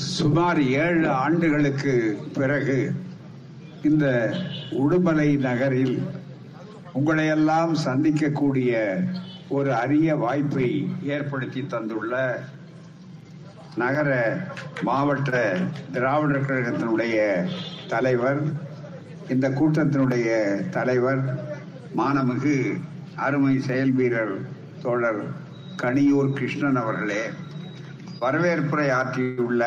சுமார் ஏழு ஆண்டுகளுக்கு பிறகு இந்த உடுமலை நகரில் உங்களையெல்லாம் சந்திக்கக்கூடிய ஒரு அரிய வாய்ப்பை ஏற்படுத்தி தந்துள்ள நகர மாவட்ட திராவிடர் கழகத்தினுடைய தலைவர் இந்த கூட்டத்தினுடைய தலைவர் மானமிகு அருமை செயல் வீரர் தோழர் கனியூர் கிருஷ்ணன் அவர்களே. வரவேற்புரை ஆற்றியுள்ள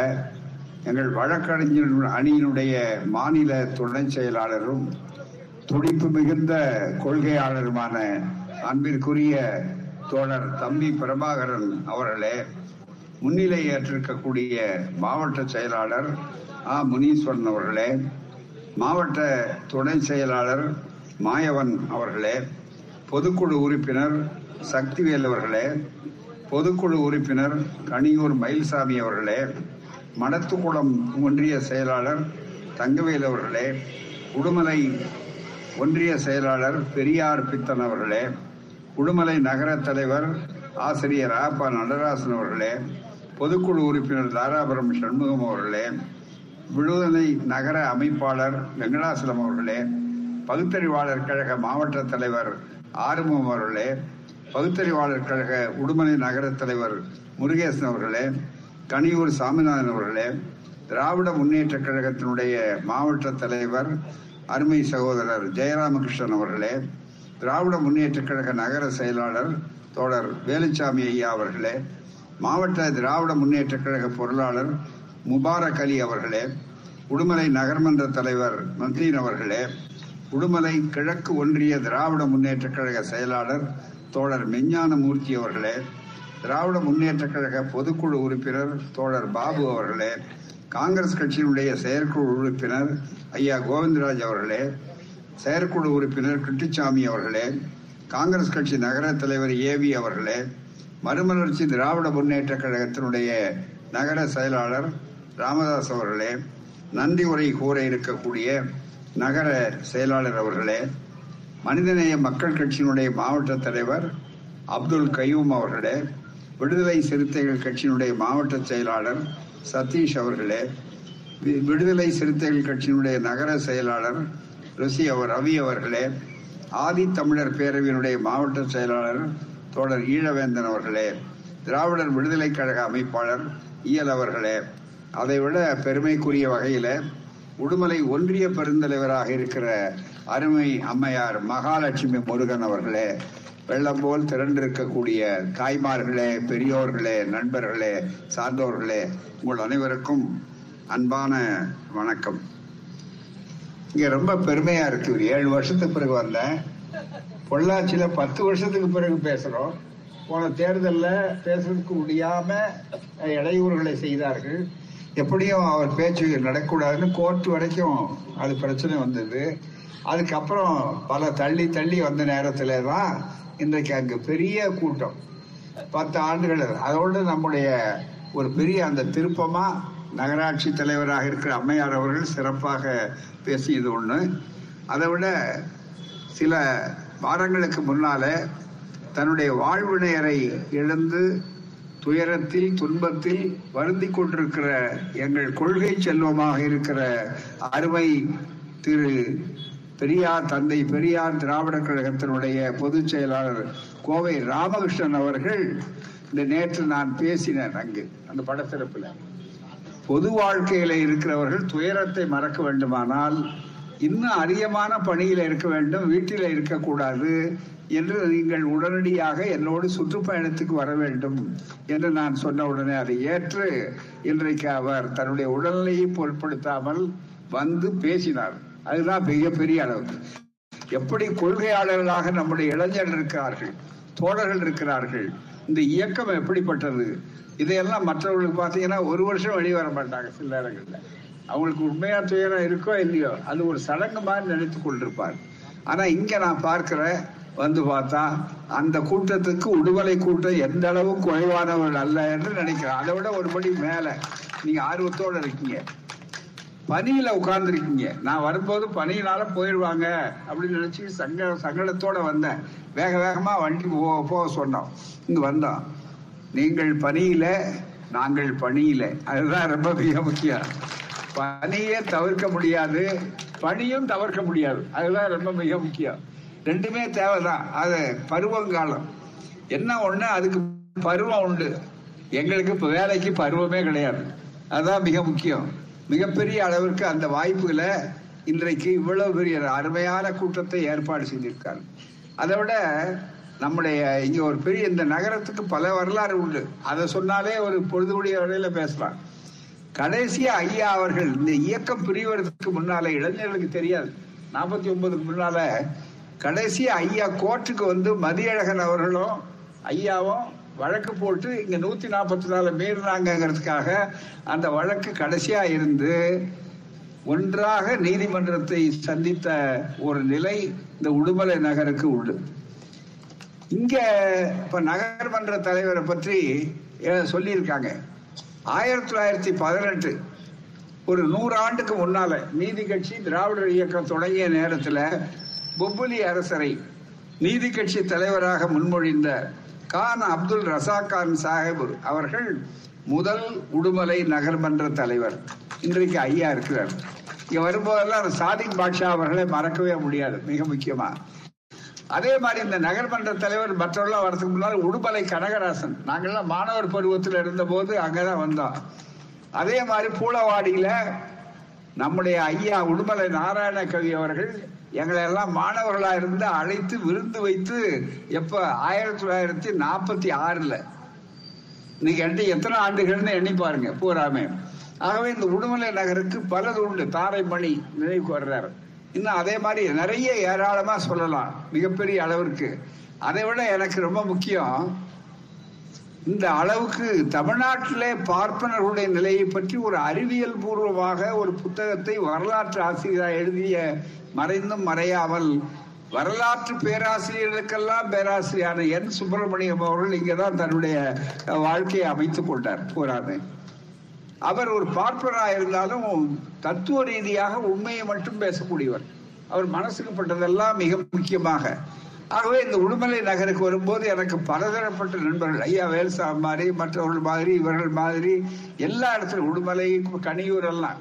எங்கள் வழக்கறிஞர் அணியினுடைய மாநில துணை செயலாளரும் துடிப்பு மிகுந்த கொள்கையாளருமான அன்பிற்குரிய தோழர் தம்பி பிரபாகரன் அவர்களே முன்னிலை ஏற்றிருக்கக்கூடிய மாவட்ட செயலாளர் ஆ. முனீஸ்வரன் அவர்களே மாவட்ட துணை செயலாளர் மாயவன் அவர்களே பொதுக்குழு உறுப்பினர் சக்திவேல் அவர்களே பொதுக்குழு உறுப்பினர் கனியூர் மயில்சாமி அவர்களே மடத்துக்குளம் ஒன்றிய செயலாளர் தங்கவேல் அவர்களே உடுமலை ஒன்றிய செயலாளர் பெரியார் பித்தன் அவர்களே உடுமலை நகர தலைவர் ஆசிரியர் ஆப்பா நடராசன் அவர்களே பொதுக்குழு உறுப்பினர் தாராபுரம் சண்முகம் அவர்களே விழுதலை நகர அமைப்பாளர் வெங்கடாசலம் அவர்களே பகுத்தறிவாளர் கழக மாவட்ட தலைவர் ஆறுமுகம் அவர்களே பகுத்தறிவாளர் கழக உடுமலை நகர தலைவர் முருகேசன் அவர்களே கனியூர் சாமிநாதன் அவர்களே திராவிட முன்னேற்ற கழகத்தினுடைய மாவட்ட தலைவர் அருமை சகோதரர் ஜெயராமகிருஷ்ணன் அவர்களே திராவிட முன்னேற்ற கழக நகர செயலாளர் தோழர் வேலுச்சாமி ஐயா அவர்களே மாவட்ட திராவிட முன்னேற்ற கழக பொருளாளர் முபாரக் அலி அவர்களே உடுமலை நகர்மன்ற தலைவர் மந்தீன் அவர்களே உடுமலை கிழக்கு ஒன்றிய திராவிட முன்னேற்ற கழக செயலாளர் தோழர் மெஞ்ஞானமூர்த்தி அவர்களே திராவிட முன்னேற்ற கழக பொதுக்குழு உறுப்பினர் தோழர் பாபு அவர்களே காங்கிரஸ் கட்சியினுடைய செயற்குழு உறுப்பினர் ஐயா கோவிந்தராஜ் அவர்களே செயற்குழு உறுப்பினர் கிருட்டிச்சாமி அவர்களே காங்கிரஸ் கட்சி நகர தலைவர் ஏவி அவர்களே மறுமலர்ச்சி திராவிட முன்னேற்ற கழகத்தினுடைய நகர செயலாளர் ராமதாஸ் அவர்களே நன்றி உரை கூற இருக்கக்கூடிய நகர செயலாளர் அவர்களே மனிதநேய மக்கள் கட்சியினுடைய மாவட்ட தலைவர் அப்துல் கயூம் அவர்களே விடுதலை சிறுத்தைகள் கட்சியினுடைய மாவட்ட செயலாளர் சதீஷ் அவர்களே விடுதலை சிறுத்தைகள் கட்சியினுடைய நகர செயலாளர் ருசி அவர் ரவி அவர்களே ஆதி தமிழர் பேரவையினுடைய மாவட்ட செயலாளர் தோழர் ஈழவேந்தன் அவர்களே திராவிடர் விடுதலை கழக அமைப்பாளர் இயல் அவர்களே. அதைவிட பெருமைக்குரிய வகையில் உடுமலை ஒன்றிய பெருந்தலைவராக இருக்கிற அருமை அம்மையார் மகாலட்சுமி முருகன் அவர்களே வெள்ளம் போல் திரண்டிருக்கக்கூடிய தாய்மார்களே பெரியோர்களே நண்பர்களே சார்ந்தோர்களே உங்கள் அனைவருக்கும் அன்பான வணக்கம். இங்கே ரொம்ப பெருமையா இருக்கு. ஒரு ஏழு வருஷத்துக்கு பிறகு வந்தேன். பொள்ளாச்சியில பத்து வருஷத்துக்கு பிறகு பேசுறோம். போன தேர்தலில் பேசுறதுக்கு முடியாம இடையூறுகளை செய்தார்கள். எப்படியும் அவர் பேச்சு நடக்கூடாதுன்னு கோர்ட் வரைக்கும் அது பிரச்சனை வந்தது. அதுக்கப்புறம் பல தள்ளி தள்ளி வந்த நேரத்துல தான் இன்றைக்கு அங்கு பெரிய கூட்டம். பத்து ஆண்டுகள். அதோடு நம்முடைய ஒரு பெரிய அந்த திருப்பமா நகராட்சி தலைவராக இருக்கிற அம்மையார் அவர்கள் சிறப்பாக பேசியது ஒன்று அதை விட சில வாரங்களுக்கு முன்னால தன்னுடைய வாழ்வினையரை இழந்து துயரத்தில் துன்பத்தில் வருந்தி கொண்டிருக்கிற எங்கள் கொள்கை செல்வமாக இருக்கிற அருமை திரு பெரியார் தந்தை பெரியார் திராவிட கழகத்தினுடைய பொதுச் செயலாளர் கோவை ராமகிருஷ்ணன் அவர்கள் இந்த நேற்று நான் பேசினேன் அங்கு அந்த படத்திறப்புல. பொது வாழ்க்கையில இருக்கிறவர்கள் துயரத்தை மறக்க வேண்டுமானால் இன்னும் அதிகமான பணியில இருக்க வேண்டும் வீட்டில இருக்கக்கூடாது என்று நீங்கள் உடனடியாக என்னோடு சுற்றுப்பயணத்துக்கு வர வேண்டும் என்று நான் சொன்ன உடனே அதை ஏற்று இன்றைக்கு அவர் தன்னுடைய உடல்நிலையை பொருட்படுத்தாமல் வந்து பேசினார். அதுதான் மிகப்பெரிய அளவு. எப்படி கொள்கையாளர்களாக நம்முடைய இளைஞர்கள் இருக்கிறார்கள் தோழர்கள் இருக்கிறார்கள் இந்த இயக்கம் எப்படிப்பட்டது இதையெல்லாம் மற்றவர்களுக்கு பார்த்தீங்கன்னா ஒரு வருஷம் வெளியே வர மாட்டாங்க சில நேரங்களில். அவங்களுக்கு உண்மையா துயரம் இருக்கோ இல்லையோ அது ஒரு சடங்கு மாதிரி நினைத்து கொண்டிருப்பார். ஆனா இங்க நான் பார்க்கிற வந்து பார்த்தா அந்த கூட்டத்துக்கு உடுமலை கூட்டம் எந்த அளவுக்கு குறைவானவர்கள் அல்ல என்று நினைக்கிறேன். அதை விட ஒரு படி மேல. நீங்க ஆர்வத்தோட இருக்கீங்க. பனியில உட்கார்ந்துருக்கீங்க. நான் வரும்போது பனியினால போயிடுவாங்க அப்படின்னு நினைச்சு சங்க சங்கடத்தோட வந்தேன். வேக வேகமா வண்டி போ- போக சொன்னோம். இங்க வந்தோம். நீங்கள் பனியில நாங்கள் பணியில. அதுதான் ரொம்ப மிக முக்கியம். பணியே தவிர்க்க முடியாது. பணியும் தவிர்க்க முடியாது. அதுதான் ரொம்ப மிக முக்கியம். ரெண்டுமே தேவைதான். அது பருவங்காலம். என்ன ஒண்ணு அதுக்கு பருவம் உண்டு. எங்களுக்கு இப்ப வேலைக்கு பருவமே கிடையாது. அதுதான் மிக முக்கியம். மிகப்பெரிய அளவிற்கு அந்த வாய்ப்புகளை இன்றைக்கு இவ்வளவு பெரிய அருமையான கூட்டத்தை ஏற்பாடு செய்திருக்காங்க அதை விட நம்முடைய இங்க ஒரு பெரிய இந்த நகரத்துக்கு பல வரலாறு உண்டு. அதை சொன்னாலே ஒரு பொழுதுபடிய வரையில பேசலாம். கடைசியா ஐயா அவர்கள் இந்த இயக்கம் பிரிவதற்கு முன்னால இளைஞர்களுக்கு தெரியாது நாற்பத்தி ஒன்பதுக்கு முன்னால கடைசியா ஐயா கோர்ட்டுக்கு வந்து மதியழகன் அவர்களும் ஐயாவும் வழக்கு போட்டு இங்க நூத்தி நாற்பத்தி நாலு மீறினாங்கிறதுக்காக அந்த வழக்கு கடைசியா இருந்து ஒன்றாக நீதிமன்றத்தை சந்தித்த ஒரு நிலை இந்த உடுமலை நகருக்கு உண்டு. இங்க இப்ப நகர்மன்ற தலைவரை பற்றி சொல்லியிருக்காங்க. ஆயிரத்தி தொள்ளாயிரத்தி பதினெட்டு ஒரு நூறு ஆண்டுக்கு முன்னால நீதி கட்சி திராவிடர் இயக்கம் தொடங்கிய நேரத்தில் பொப்புலி அரசரை நீதி கட்சி தலைவராக முன்மொழிந்த கான் அப்துல் ரசாக் கான் சாஹிப் அவர்கள் முதல் உடுமலை நகர்மன்ற தலைவர். இன்றைக்கு ஐயா இருக்கிறார். இங்க வரும்போதெல்லாம் சாதிக் பாட்ஷா அவர்களை மறக்கவே முடியாது. மிக முக்கியமா. அதே மாதிரி இந்த நகர்மன்ற தலைவர் மற்றவர்களாம் வரதுக்கு முன்னால் உடுமலை கனகராசன். நாங்கள்லாம் மாணவர் பருவத்தில் இருந்த போது அங்கதான் வந்தோம். அதே மாதிரி பூளவாடியில நம்முடைய ஐயா உடுமலை நாராயண கவி அவர்கள் எங்களை எல்லாம் மாணவர்களா இருந்து அழைத்து விருந்து வைத்து எப்ப ஆயிரத்தி தொள்ளாயிரத்தி நாற்பத்தி ஆறுல. இன்னைக்கு என்கிட்ட எத்தனை ஆண்டுகள்னு எண்ணி பாருங்க பூராமே. ஆகவே இந்த உடுமலை நகருக்கு பலது உண்டு. தாரைமணி நினைவு வர்றாரு. இன்னும் அதே மாதிரி நிறைய ஏராளமா சொல்லலாம் மிகப்பெரிய அளவிற்கு. அதை விட எனக்கு ரொம்ப முக்கியம் இந்த அளவுக்கு தமிழ்நாட்டிலே பார்ப்பனர்களுடைய நிலையை பற்றி ஒரு அறிவியல் பூர்வமாக ஒரு புத்தகத்தை வரலாற்று ஆசிரியராக எழுதிய மறைந்தும் மறையாமல் வரலாற்று பேராசிரியர்களுக்கெல்லாம் பேராசிரியரான என் சுப்பிரமணியம் அவர்கள் இங்கதான் தன்னுடைய வாழ்க்கையை அமைத்துக் கொண்டார் போராமே. அவர் ஒரு பார்ப்பனராக இருந்தாலும் தத்துவ ரீதியாக உண்மையை மட்டும் பேசக்கூடியவர். அவர் மனசுக்கு பட்டதெல்லாம் மிக முக்கியமாக. ஆகவே இந்த உடுமலை நகருக்கு வரும்போது எனக்கு பலதரப்பட்ட நண்பர்கள் ஐயா வேலுசாமி மாதிரி மற்றவர்கள் மாதிரி இவர்கள் மாதிரி எல்லா இடத்துலையும் உடுமலை கனியூர் எல்லாம்.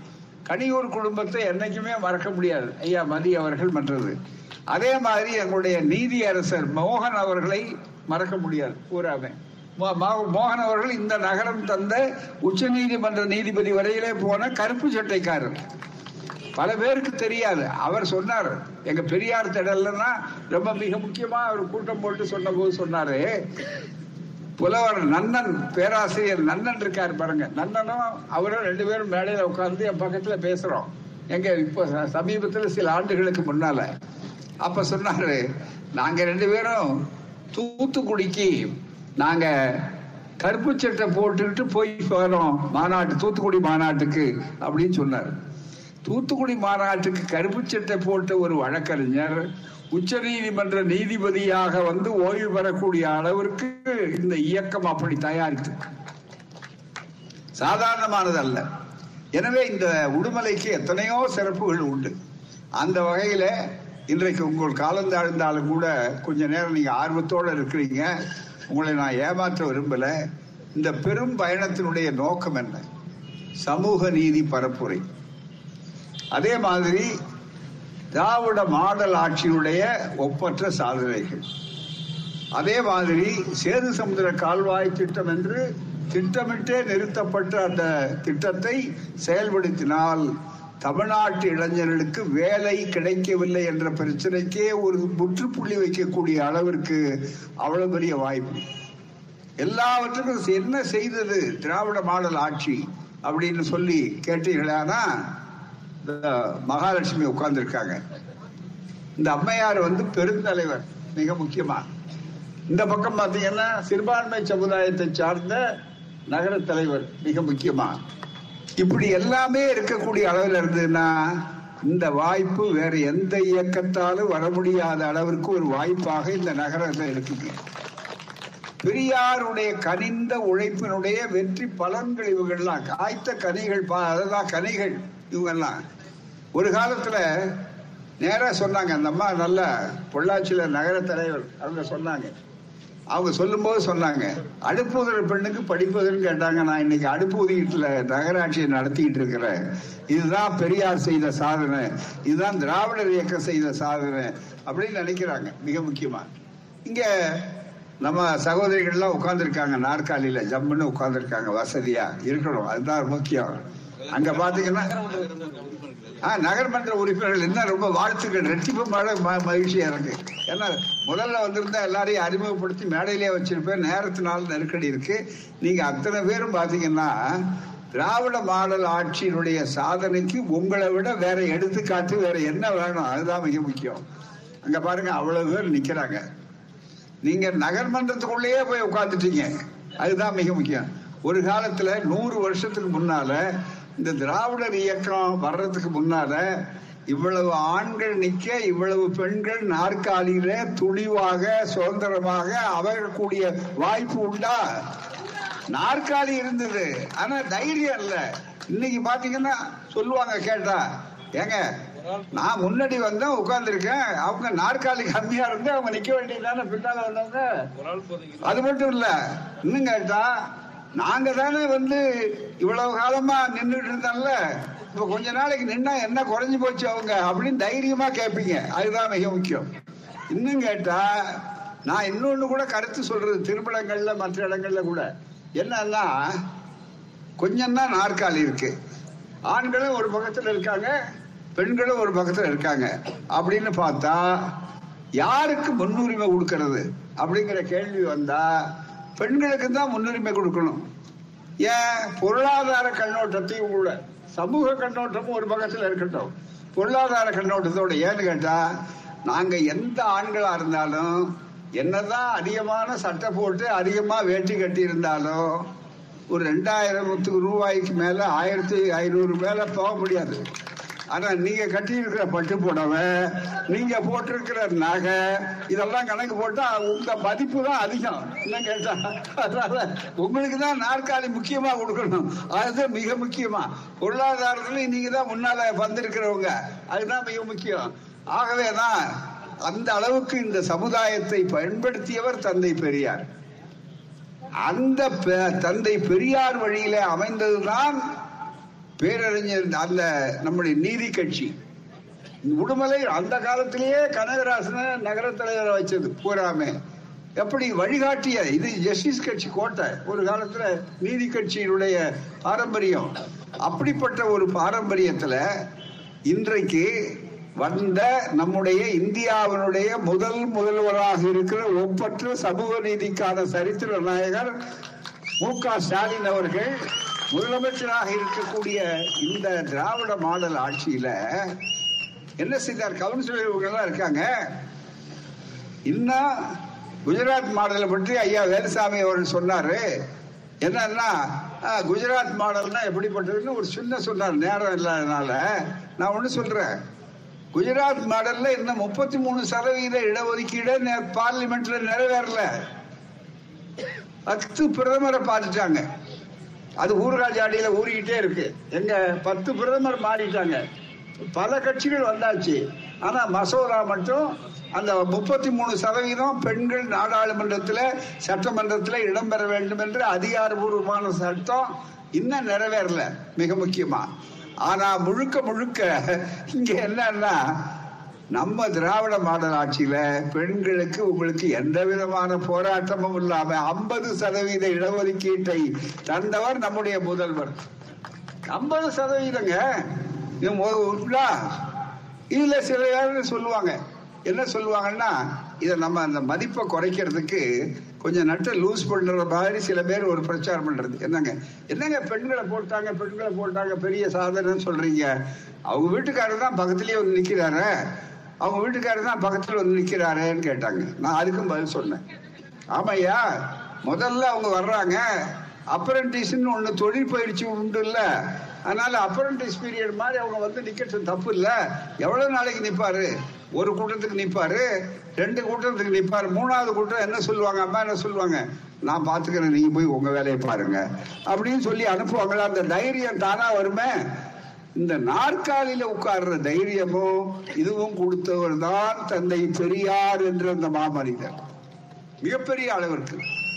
கனியூர் குடும்பத்தை என்னைக்குமே மறக்க முடியாது. ஐயா மதி அவர்கள் மற்றது. அதே மாதிரி எங்களுடைய நீதி அரசர் மோகன் அவர்களை மறக்க முடியாது. பூராமே மோ- மோகன் அவர்கள் இந்த நகரம் தந்த உச்ச நீதிமன்ற நீதிபதி வரையிலே போன கருப்பு சட்டைக்காரர். பல பேருக்கு தெரியாது. அவர் சொன்னார் எங்க பெரியார் திடல்னா ரொம்ப மிக முக்கியமா அவர் கூட்டம் போட்டு சொன்ன போது சொன்னாரு. புலவர் நன்னன் பேராசிரியர் நன்னன் இருக்காரு பாருங்க. நன்னனும் அவரும் ரெண்டு பேரும் மேடையில உட்கார்ந்து என் பக்கத்துல பேசுறோம். எங்க இப்போ சமீபத்துல சில ஆண்டுகளுக்கு முன்னால. அப்ப சொன்னாரு நாங்க ரெண்டு பேரும் தூத்துக்குடிக்கு நாங்க கருப்பு சட்டை போட்டுக்கிட்டு போய் வரோம் மாநாட்டு தூத்துக்குடி மாநாட்டுக்கு அப்படின்னு சொன்னார். தூத்துக்குடி மாநாட்டுக்கு கருப்பு சட்டை போட்ட ஒரு வழக்கறிஞர் உச்ச நீதிமன்ற நீதிபதியாக வந்து ஓய்வு பெறக்கூடிய அளவிற்கு இந்த இயக்கம் அப்படி தயாரித்து சாதாரணமானது அல்ல எனவே இந்த உடுமலைக்கு எத்தனையோ சிறப்புகள் உண்டு. அந்த வகையில இன்றைக்கு உங்கள் காலம் தாழ்ந்தாலும் கூட கொஞ்ச நேரம் நீங்க ஆர்வத்தோட இருக்கிறீங்க. உங்களை நான் ஏமாற்ற விரும்பல. இந்த பெரும் பயணத்தினுடைய நோக்கம் என்ன? சமூக நீதி பரப்புரை. அதே மாதிரி திராவிட மாடல் ஆட்சியினுடைய ஒப்பற்ற சாதனைகள். அதே மாதிரி சேது சமுத்திர கால்வாய் திட்டம் என்று திட்டமிட்டே நிறுத்தப்பட்ட அந்த திட்டத்தை செயல்படுத்தினால் தமிழ்நாட்டு இளைஞர்களுக்கு வேலை கிடைக்கவில்லை என்ற பிரச்சனைக்கே ஒரு முற்றுப்புள்ளி வைக்கக்கூடிய அளவிற்கு அவ்வளவு பெரிய வாய்ப்பு. எல்லாவற்றுக்கும் என்ன செய்தது திராவிட மாடல் ஆட்சி அப்படின்னு சொல்லி கேட்டீர்களானா? இந்த மகாலட்சுமி உட்கார்ந்துருக்காங்க. இந்த அம்மையார் வந்து பெருந்தலைவர் மிக முக்கியமா. இந்த பக்கம் பார்த்தீங்கன்னா சிறுபான்மை சமுதாயத்தை சார்ந்த நகர தலைவர் மிக முக்கியமா. இப்படி எல்லாமே இருக்கக்கூடிய அளவில் இருந்ததுன்னா இந்த வாய்ப்பு வேற எந்த இயக்கத்தாலும் வர முடியாத அளவிற்கு ஒரு வாய்ப்பாக இந்த நகரத்தில் இருக்குது பெரியாருடைய கனிந்த உழைப்பினுடைய வெற்றி பலன்கள் இவங்கெல்லாம் காய்த்த கனிகள் பா- அதெல்லாம் கனிகள். இவங்கெல்லாம். ஒரு காலத்துல நேரா சொன்னாங்க அந்த அம்மா நல்ல பொள்ளாச்சியில நகர தலைவர் அவங்க சொன்னாங்க. அவங்க சொல்லும்போது சொன்னாங்க அடுப்புதல் பெண்ணுக்கு படிப்பதுன்னு கேட்டாங்க. நான் இன்னைக்கு அடுப்பு உதவிட்டுல நகராட்சியை நடத்திட்டு இருக்கிறேன். இதுதான் பெரியார் செய்த சாதனை. இதுதான் திராவிடர் இயக்கம் செய்த சாதனை அப்படின்னு நினைக்கிறாங்க மிக முக்கியமா. இங்க நம்ம சகோதரிகள்லாம் உட்கார்ந்துருக்காங்க நாற்காலியில ஜம்முன்னு உட்கார்ந்துருக்காங்க வசதியா இருக்கணும். அதுதான் முக்கியம். அங்க பாத்தீங்கன்னா ஆ, நகர்மன்ற உறுப்பினர்கள் என்ன ரொம்ப வாழ்த்துக்கள் ரெட்டிப்பு மழை ம- மகிழ்ச்சியா இருக்கு ஏன்னா முதல்ல வந்திருந்தா எல்லாரையும் அறிமுகப்படுத்தி மேடையிலே வச்சிருப்பேன். நேரத்தினால நெருக்கடி இருக்கு. நீங்க அத்தனை பேரும் பாத்தீங்கன்னா திராவிட மாடல் ஆட்சியினுடைய சாதனைக்கு உங்களை விட வேற எடுத்துக்காட்டு வேற என்ன வேணும்? அதுதான் மிக முக்கியம். அங்க பாருங்க அவ்வளவு பேர் நிக்கிறாங்க. நீங்க நகர்மன்றத்துக்குள்ளேயே போய் உட்காந்துட்டீங்க அதுதான் மிக முக்கியம். ஒரு காலத்துல நூறு வருஷத்துக்கு முன்னால இந்த திராவிடர் இயக்கம் வர்றதுக்கு முன்னால இவ்வளவு ஆண்கள் நிக்க இவ்வளவு பெண்கள் நாற்காலியில துணிவாக சுதந்திரமாக அமரக்கூடிய வாய்ப்பு உண்டா? நாற்காலி இருந்தது ஆனா தைரியம் இல்ல. இன்னைக்கு பாத்தீங்கன்னா சொல்லுவாங்க கேட்டா ஏங்க நான் முன்னாடி வந்தேன் உட்கார்ந்துருக்கேன் அவங்க நாற்காலி கம்மியா இருந்து அவங்க நிக்க வேண்டியதுதானே பின்னால வந்தவங்க? அது மட்டும் இல்ல இன்னும் கேட்டா நாங்க தானே வந்து இவ்வளவு காலமா நின்றுட்டு இருந்தோம்ல? இப்ப கொஞ்ச நாளைக்கு நின்னா என்ன குறைஞ்சு போச்சு அவங்க? அப்படின்னு தைரியமா கேட்பீங்க அதுதான் மிக முக்கியம். இன்னும் கேட்டா நான் இன்னொன்னு கூட கருத்து சொல்றது திருமணங்கள்ல மற்ற இடங்கள்ல கூட. என்னன்னா கொஞ்சம் தான் நாற்காலி இருக்கு. ஆண்களும் ஒரு பக்கத்துல இருக்காங்க பெண்களும் ஒரு பக்கத்துல இருக்காங்க. அப்படின்னு பார்த்தா யாருக்கு முன்னுரிமை கொடுக்கறது? அப்படிங்கிற கேள்வி வந்தா பெண்களுக்கு தான் முன்னுரிமை கொடுக்கணும். ஏன்? பொருளாதார கண்ணோட்டத்தையும் கூட. சமூக கண்ணோட்டமும் ஒரு பக்கத்தில் இருக்கட்டும். பொருளாதார கண்ணோட்டத்தோட ஏன்னு கேட்டா நாங்க எந்த ஆண்களா இருந்தாலும் என்னதான் அதிகமான சட்டை போட்டு அதிகமா வேட்டி கட்டி இருந்தாலும் ஒரு ரெண்டாயிரத்துக்கு ரூபாய்க்கு மேல ஆயிரத்தி ஐநூறு மேல போக முடியாது. ஆனா நீங்க கட்டி இருக்கிற பட்டு புடவை நீங்க போட்டிருக்கிற நகை இதெல்லாம் கணக்கு போட்டா உங்க மதிப்பு தான் அதிகம். என்ன கேட்டா? அதனால உங்களுக்கு தான் நாற்காலி முக்கியமா கொடுக்கணும். அதுதான் மிக முக்கியமா. பொருளாதாரத்துல நீங்க தான் முன்னால வந்திருக்கிறவங்க. அதுதான் மிக முக்கியம். ஆகவேதான் அந்த அளவுக்கு இந்த சமுதாயத்தை பயன்படுத்தியவர் தந்தை பெரியார். அந்த பெ- தந்தை பெரியார் வழியில அமைந்ததுதான் பேரறிஞர் அந்த நம்முடைய நீதி கட்சி. உடுமலை அந்த காலத்திலேயே கனகராசன நகர தலைவரை வச்சது பூராமே. எப்படி வழிகாட்டிய இது ஜஸ்டிஸ் கட்சி கோட்டை ஒரு காலத்துல நீதி கட்சியினுடைய பாரம்பரியம். அப்படிப்பட்ட ஒரு பாரம்பரியத்துல இன்றைக்கு வந்த நம்முடைய இந்தியாவினுடைய முதல் முதல்வராக இருக்கிற ஒப்பற்ற சமூக நீதிக்கான சரித்திர நாயகர் மு க ஸ்டாலின் அவர்கள் முதலமைச்சராக இருக்கக்கூடிய இந்த திராவிட மாடல் ஆட்சியில என்ன செய்தார்? கவுன்சிலர் இவங்கெல்லாம் இருக்காங்க. இன்னும் குஜராத் மாடலை பற்றி ஐயா வேலுசாமி அவர் சொன்னாரு. என்னன்னா ஆ, குஜராத் மாடல்னா எப்படிப்பட்டதுன்னு ஒரு சின்ன சொன்னார். நேரம் இல்லாதனால நான் ஒன்று சொல்றேன். குஜராத் மாடல்ல இன்னும் முப்பத்தி மூணு சதவீத இடஒதுக்கீடு பார்லிமெண்ட்ல நிறைவேறல. பத்து பிரதமரை பார்த்துட்டாங்க. அது ஊர்காஜாடியில ஊறிக்கிட்டே இருக்கு. எங்க பத்து பிரதமர் மாறிட்டாங்க. பல கட்சிகள் வந்தாச்சு. ஆனா மசோதா மட்டும் அந்த முப்பத்தி மூணு சதவீதம் பெண்கள் நாடாளுமன்றத்தில் சட்டமன்றத்தில் இடம்பெற வேண்டும் என்று அதிகாரபூர்வமான சட்டம் இன்னும் நிறைவேறல. மிக முக்கியமா. ஆனா முழுக்க முழுக்க இங்க என்னன்னா நம்ம திராவிட மாடல் ஆட்சியில பெண்களுக்கு உங்களுக்கு எந்த விதமான போராட்டமும் இல்லாம ஐம்பது சதவீத இடஒதுக்கீட்டை தந்தவர் நம்முடைய முதல்வர். ஐம்பது சதவீதங்க? இதுல சில பேர் சொல்லுவாங்க. என்ன சொல்லுவாங்கன்னா இதை நம்ம அந்த மதிப்பை குறைக்கிறதுக்கு கொஞ்சம் நட்டை லூஸ் பண்ற மாதிரி சில பேர் ஒரு பிரச்சாரம் பண்றது. என்னங்க? என்னங்க பெண்களை போட்டாங்க பெண்களை போட்டாங்க பெரிய சாதனைன்னு சொல்றீங்க? அவங்க வீட்டுக்காரர் தான் பக்கத்துலயே வந்து நிக்கிறாரு. அவங்க வீட்டுக்காரர் தான் பக்கத்தில் வந்து நிற்கிறாரேன்னு கேட்டாங்க. நான் அதுக்கும் பதில் சொன்னேன். ஆமாய்யா முதல்ல அவங்க வர்றாங்க. அப்ரண்டிஸ்னு ஒன்று தொழில் பயிற்சி உண்டு இல்லை அதனால அப்ரண்டிஸ் பீரியட் மாதிரி அவங்க வந்து நிற்கிறது தப்பு இல்லை. எவ்வளோ நாளைக்கு நிற்பாரு ஒரு கூட்டத்துக்கு நிற்பாரு ரெண்டு கூட்டத்துக்கு நிற்பாரு மூணாவது கூட்டம் என்ன சொல்லுவாங்க? அம்மா என்ன சொல்லுவாங்க? நான் பார்த்துக்கிறேன் நீங்கள் போய் உங்கள் வேலையை பாருங்க. அப்படின்னு சொல்லி அனுப்புவாங்களா? அந்த தைரியம் தானா வருமே? இந்த நாற்காலியில உட்கார்ற தைரியமும் இதுவும் கொடுத்தவர் தான் தந்தை பெரியார் என்ற அந்த மாமனிதர். மிகப்பெரிய அளவிற்கு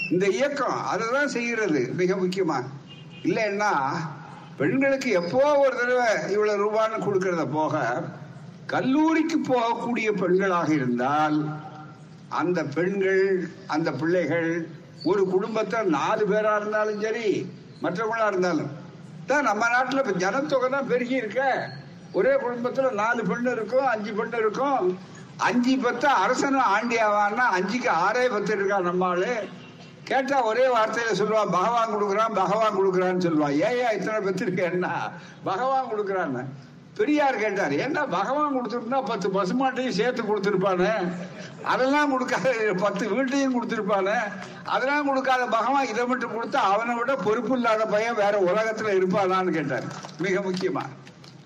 இந்த இயக்கம் அதுதான் செய்கிறது மிக முக்கியமா. இல்லைன்னா பெண்களுக்கு எப்போ ஒரு தடவை இவ்வளவு ரூபான்னு கொடுக்கறத போக கல்லூரிக்கு போகக்கூடிய பெண்களாக இருந்தால் அந்த பெண்கள் அந்த பிள்ளைகள் ஒரு குடும்பத்தை நாலு பேரா இருந்தாலும் சரி மற்றவங்களா இருந்தாலும் தான் நம்ம நாட்டில் இப்போ ஜனத்தொகை தான் பெருகி இருக்க. ஒரே குடும்பத்தில் நாலு பெண்ணு இருக்கும் அஞ்சு பெண்ணு இருக்கும். அஞ்சு பத்து அரசனும் ஆண்டி ஆவான்னா அஞ்சுக்கு ஆறே பத்து இருக்கா நம்ம ஆளு கேட்டா ஒரே வார்த்தையில சொல்லுவான் பகவான் கொடுக்குறான் பகவான் கொடுக்குறான்னு சொல்லுவான் ஏயா இத்தனை பத்து இருக்கு? என்ன? பகவான் கொடுக்குறான்னு. பெரியார் கேட்டார் ஏன்னா பகவான் கொடுத்துருந்தா பத்து பசுமாட்டையும் சேர்த்து கொடுத்துருப்பானு? அதெல்லாம் கொடுக்காத பத்து வீட்டையும் கொடுத்துருப்பானு? அதெல்லாம் கொடுக்காத பகவான் இதை மட்டும் கொடுத்தா அவனை விட பொறுப்பு இல்லாத பையன் வேற உலகத்துல இருப்பானான்னு கேட்டார். மிக முக்கியமா.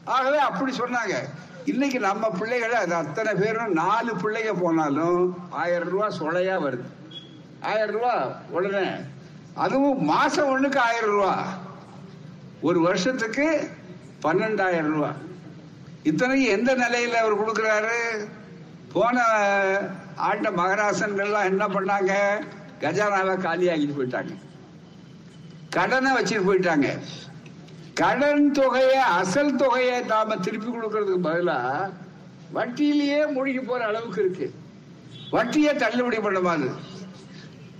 ஆகவே அப்படி சொன்னாங்க. இன்னைக்கு நம்ம பிள்ளைகளை அது அத்தனை பேரும் நாலு பிள்ளைங்க போனாலும் ஆயிரம் ரூபாய் சொலையா வருது. ஆயிரம் ரூபா உடனே. அதுவும் மாசம் ஒண்ணுக்கு ஆயிரம் ரூபா. ஒரு வருஷத்துக்கு பன்னெண்டாயிரம் ரூபாய் இத்தனையும் எந்த நிலையில அவர் கொடுக்கிறாரு? போன ஆண்ட மகராசன்கள்லாம் என்ன பண்ணாங்க? கஜானாவை காலியாகிட்டு போயிட்டாங்க. கடனை வச்சுட்டு போயிட்டாங்க. கடன் தொகையை அசல் தொகையை நாம திருப்பி கொடுக்கறதுக்கு பதிலா வட்டியிலேயே மூழ்கி போற அளவுக்கு இருக்கு. வட்டியை தள்ளுபடி பண்ண மாதிரி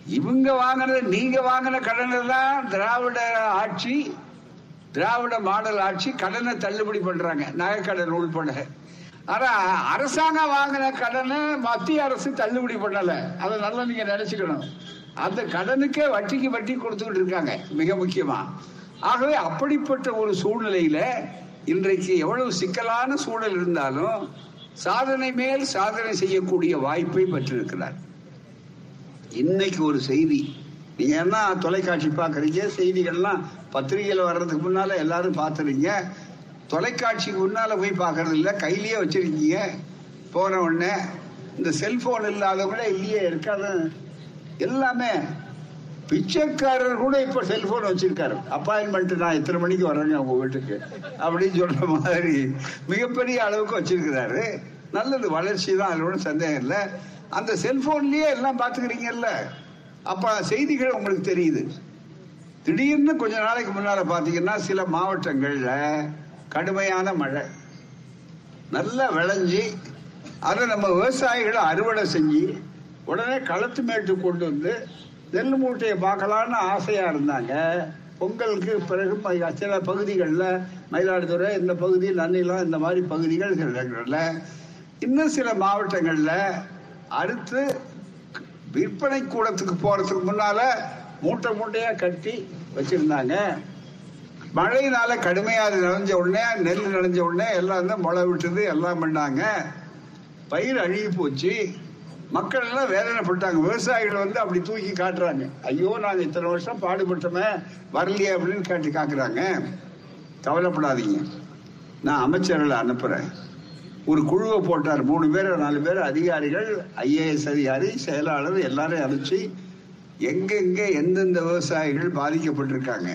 இவங்க வாங்கினது நீங்க வாங்கின கடனை தான் திராவிட ஆட்சி திராவிட மாடல் ஆட்சி கடனை தள்ளுபடி பண்றாங்க. நகைக்கடன் உள்பட ஆனா அரசாங்கம் வாங்கின கடனை மத்திய அரசு தள்ளுபடி பண்ணல. அதை நல்லா நீங்க நினைச்சுக்கணும். அந்த கடனுக்கே வட்டிக்கு வட்டி கொடுத்துக்கிட்டு இருக்காங்க. மிக முக்கியமா. ஆகவே அப்படிப்பட்ட ஒரு சூழ்நிலையில இன்றைக்கு எவ்வளவு சிக்கலான சூழல் இருந்தாலும் சாதனை மேல் சாதனை செய்யக்கூடிய வாய்ப்பை பெற்றிருக்கிறார். இன்னைக்கு ஒரு செய்தி. நீங்க என்ன தொலைக்காட்சி பாக்குறீங்க செய்திகள்லாம் பத்திரிகையில வர்றதுக்கு முன்னால எல்லாரும் பாத்துறீங்க தொலைக்காட்சிக்கு முன்னால போய் பாக்குறது இல்ல கையிலேயே வச்சிருக்கீங்க. போன உடனே இந்த செல்போன் இல்லாதவங்களே இல்லையே இருக்காது. எல்லாமே பிச்சைக்காரர் கூட இப்ப செல்போன் வச்சிருக்காரு. அப்பாயின்மெண்ட் நான் இத்தனை மணிக்கு வரேங்க உங்க வீட்டுக்கு அப்படின்னு சொல்ற மாதிரி மிகப்பெரிய அளவுக்கு வச்சிருக்கிறாரு. நல்லது வளர்ச்சி தான் அதில் ஒன்றும் சந்தேகம் இல்லை. அந்த செல்போன்லயே எல்லாம் பாத்துக்கிறீங்கல்ல அப்ப செய்திகள் உங்களுக்கு தெரியுது. திடீர்னு கொஞ்ச நாளைக்கு முன்னால பாத்தீங்கன்னா சில மாவட்டங்கள்ல கடுமையான மழை. நல்லா விளைஞ்சி அதை நம்ம விவசாயிகளை அறுவடை செஞ்சு உடனே களத்து மேட்டு கொண்டு வந்து நெல் மூட்டையை பார்க்கலான்னு ஆசையா இருந்தாங்க. பொங்கலுக்கு பிறகு சில பகுதிகளில் மயிலாடுதுறை இந்த பகுதி நன்னிலம் இந்த மாதிரி பகுதிகள் சில இன்னும் சில மாவட்டங்களில் அடுத்து விற்பனை கூடத்துக்கு போறதுக்கு முன்னால மூட்டை மூட்டையா கட்டி வச்சிருந்தாங்க. மழையினால கடுமையா அது நனைஞ்ச உடனே நெல் நனைஞ்ச உடனே எல்லாம் தான் முளை விட்டது எல்லாம் பண்ணாங்க. பயிர் அழுகி போச்சு. மக்கள் எல்லாம் வேதனைப்பட்டாங்க. விவசாயிகள் வந்து அப்படி தூக்கி காட்டுறாங்க. ஐயோ நாங்க இத்தனை வருஷம் பாடுபட்டோமே வரலையே அப்படின்னு கேட்டு காக்குறாங்க. கவலைப்படாதீங்க. நான் அமைச்சர்களை அனுப்புறேன். ஒரு குழுவை போட்டார். மூணு பேர் நாலு பேர் அதிகாரிகள் ஐஏஎஸ் அதிகாரி செயலாளர் எல்லாரையும் அழைச்சி எங்கெங்க எந்தெந்த விவசாயிகள் பாதிக்கப்பட்டிருக்காங்க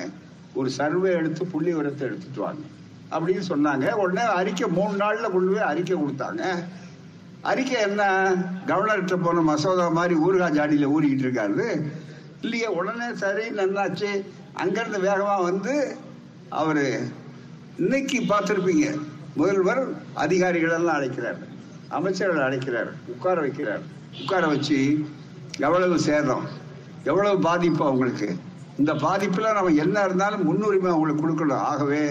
ஒரு சர்வே எடுத்து புள்ளி உரத்தை எடுத்துட்டு வாங்க அப்படின்னு சொன்னாங்க. உடனே அறிக்கை மூணு நாள்ல கொண்டு போய் அறிக்கை கொடுத்தாங்க. அறிக்கை என்ன? கவர்னர்கிட்ட போன மசோதா மாதிரி ஊருகா ஜாடியில ஊறிக்கிட்டு இருக்காரு. இல்லையே உடனே சரி நன்னாச்சு. அங்கிருந்து வேகமா வந்து அவரு இன்னைக்கு பார்த்துருப்பீங்க. முதல்வர் அதிகாரிகள் எல்லாம் அழைக்கிறார். அமைச்சர்கள் அழைக்கிறார். உட்கார வைக்கிறார். உட்கார வச்சு எவ்வளவு சேதம் எவ்வளவு பாதிப்பு அவங்களுக்கு. இந்த பாதிப்புல நம்ம என்ன இருந்தாலும் முன்னுரிமை அவங்களுக்கு கொடுக்கணும். ஆகவே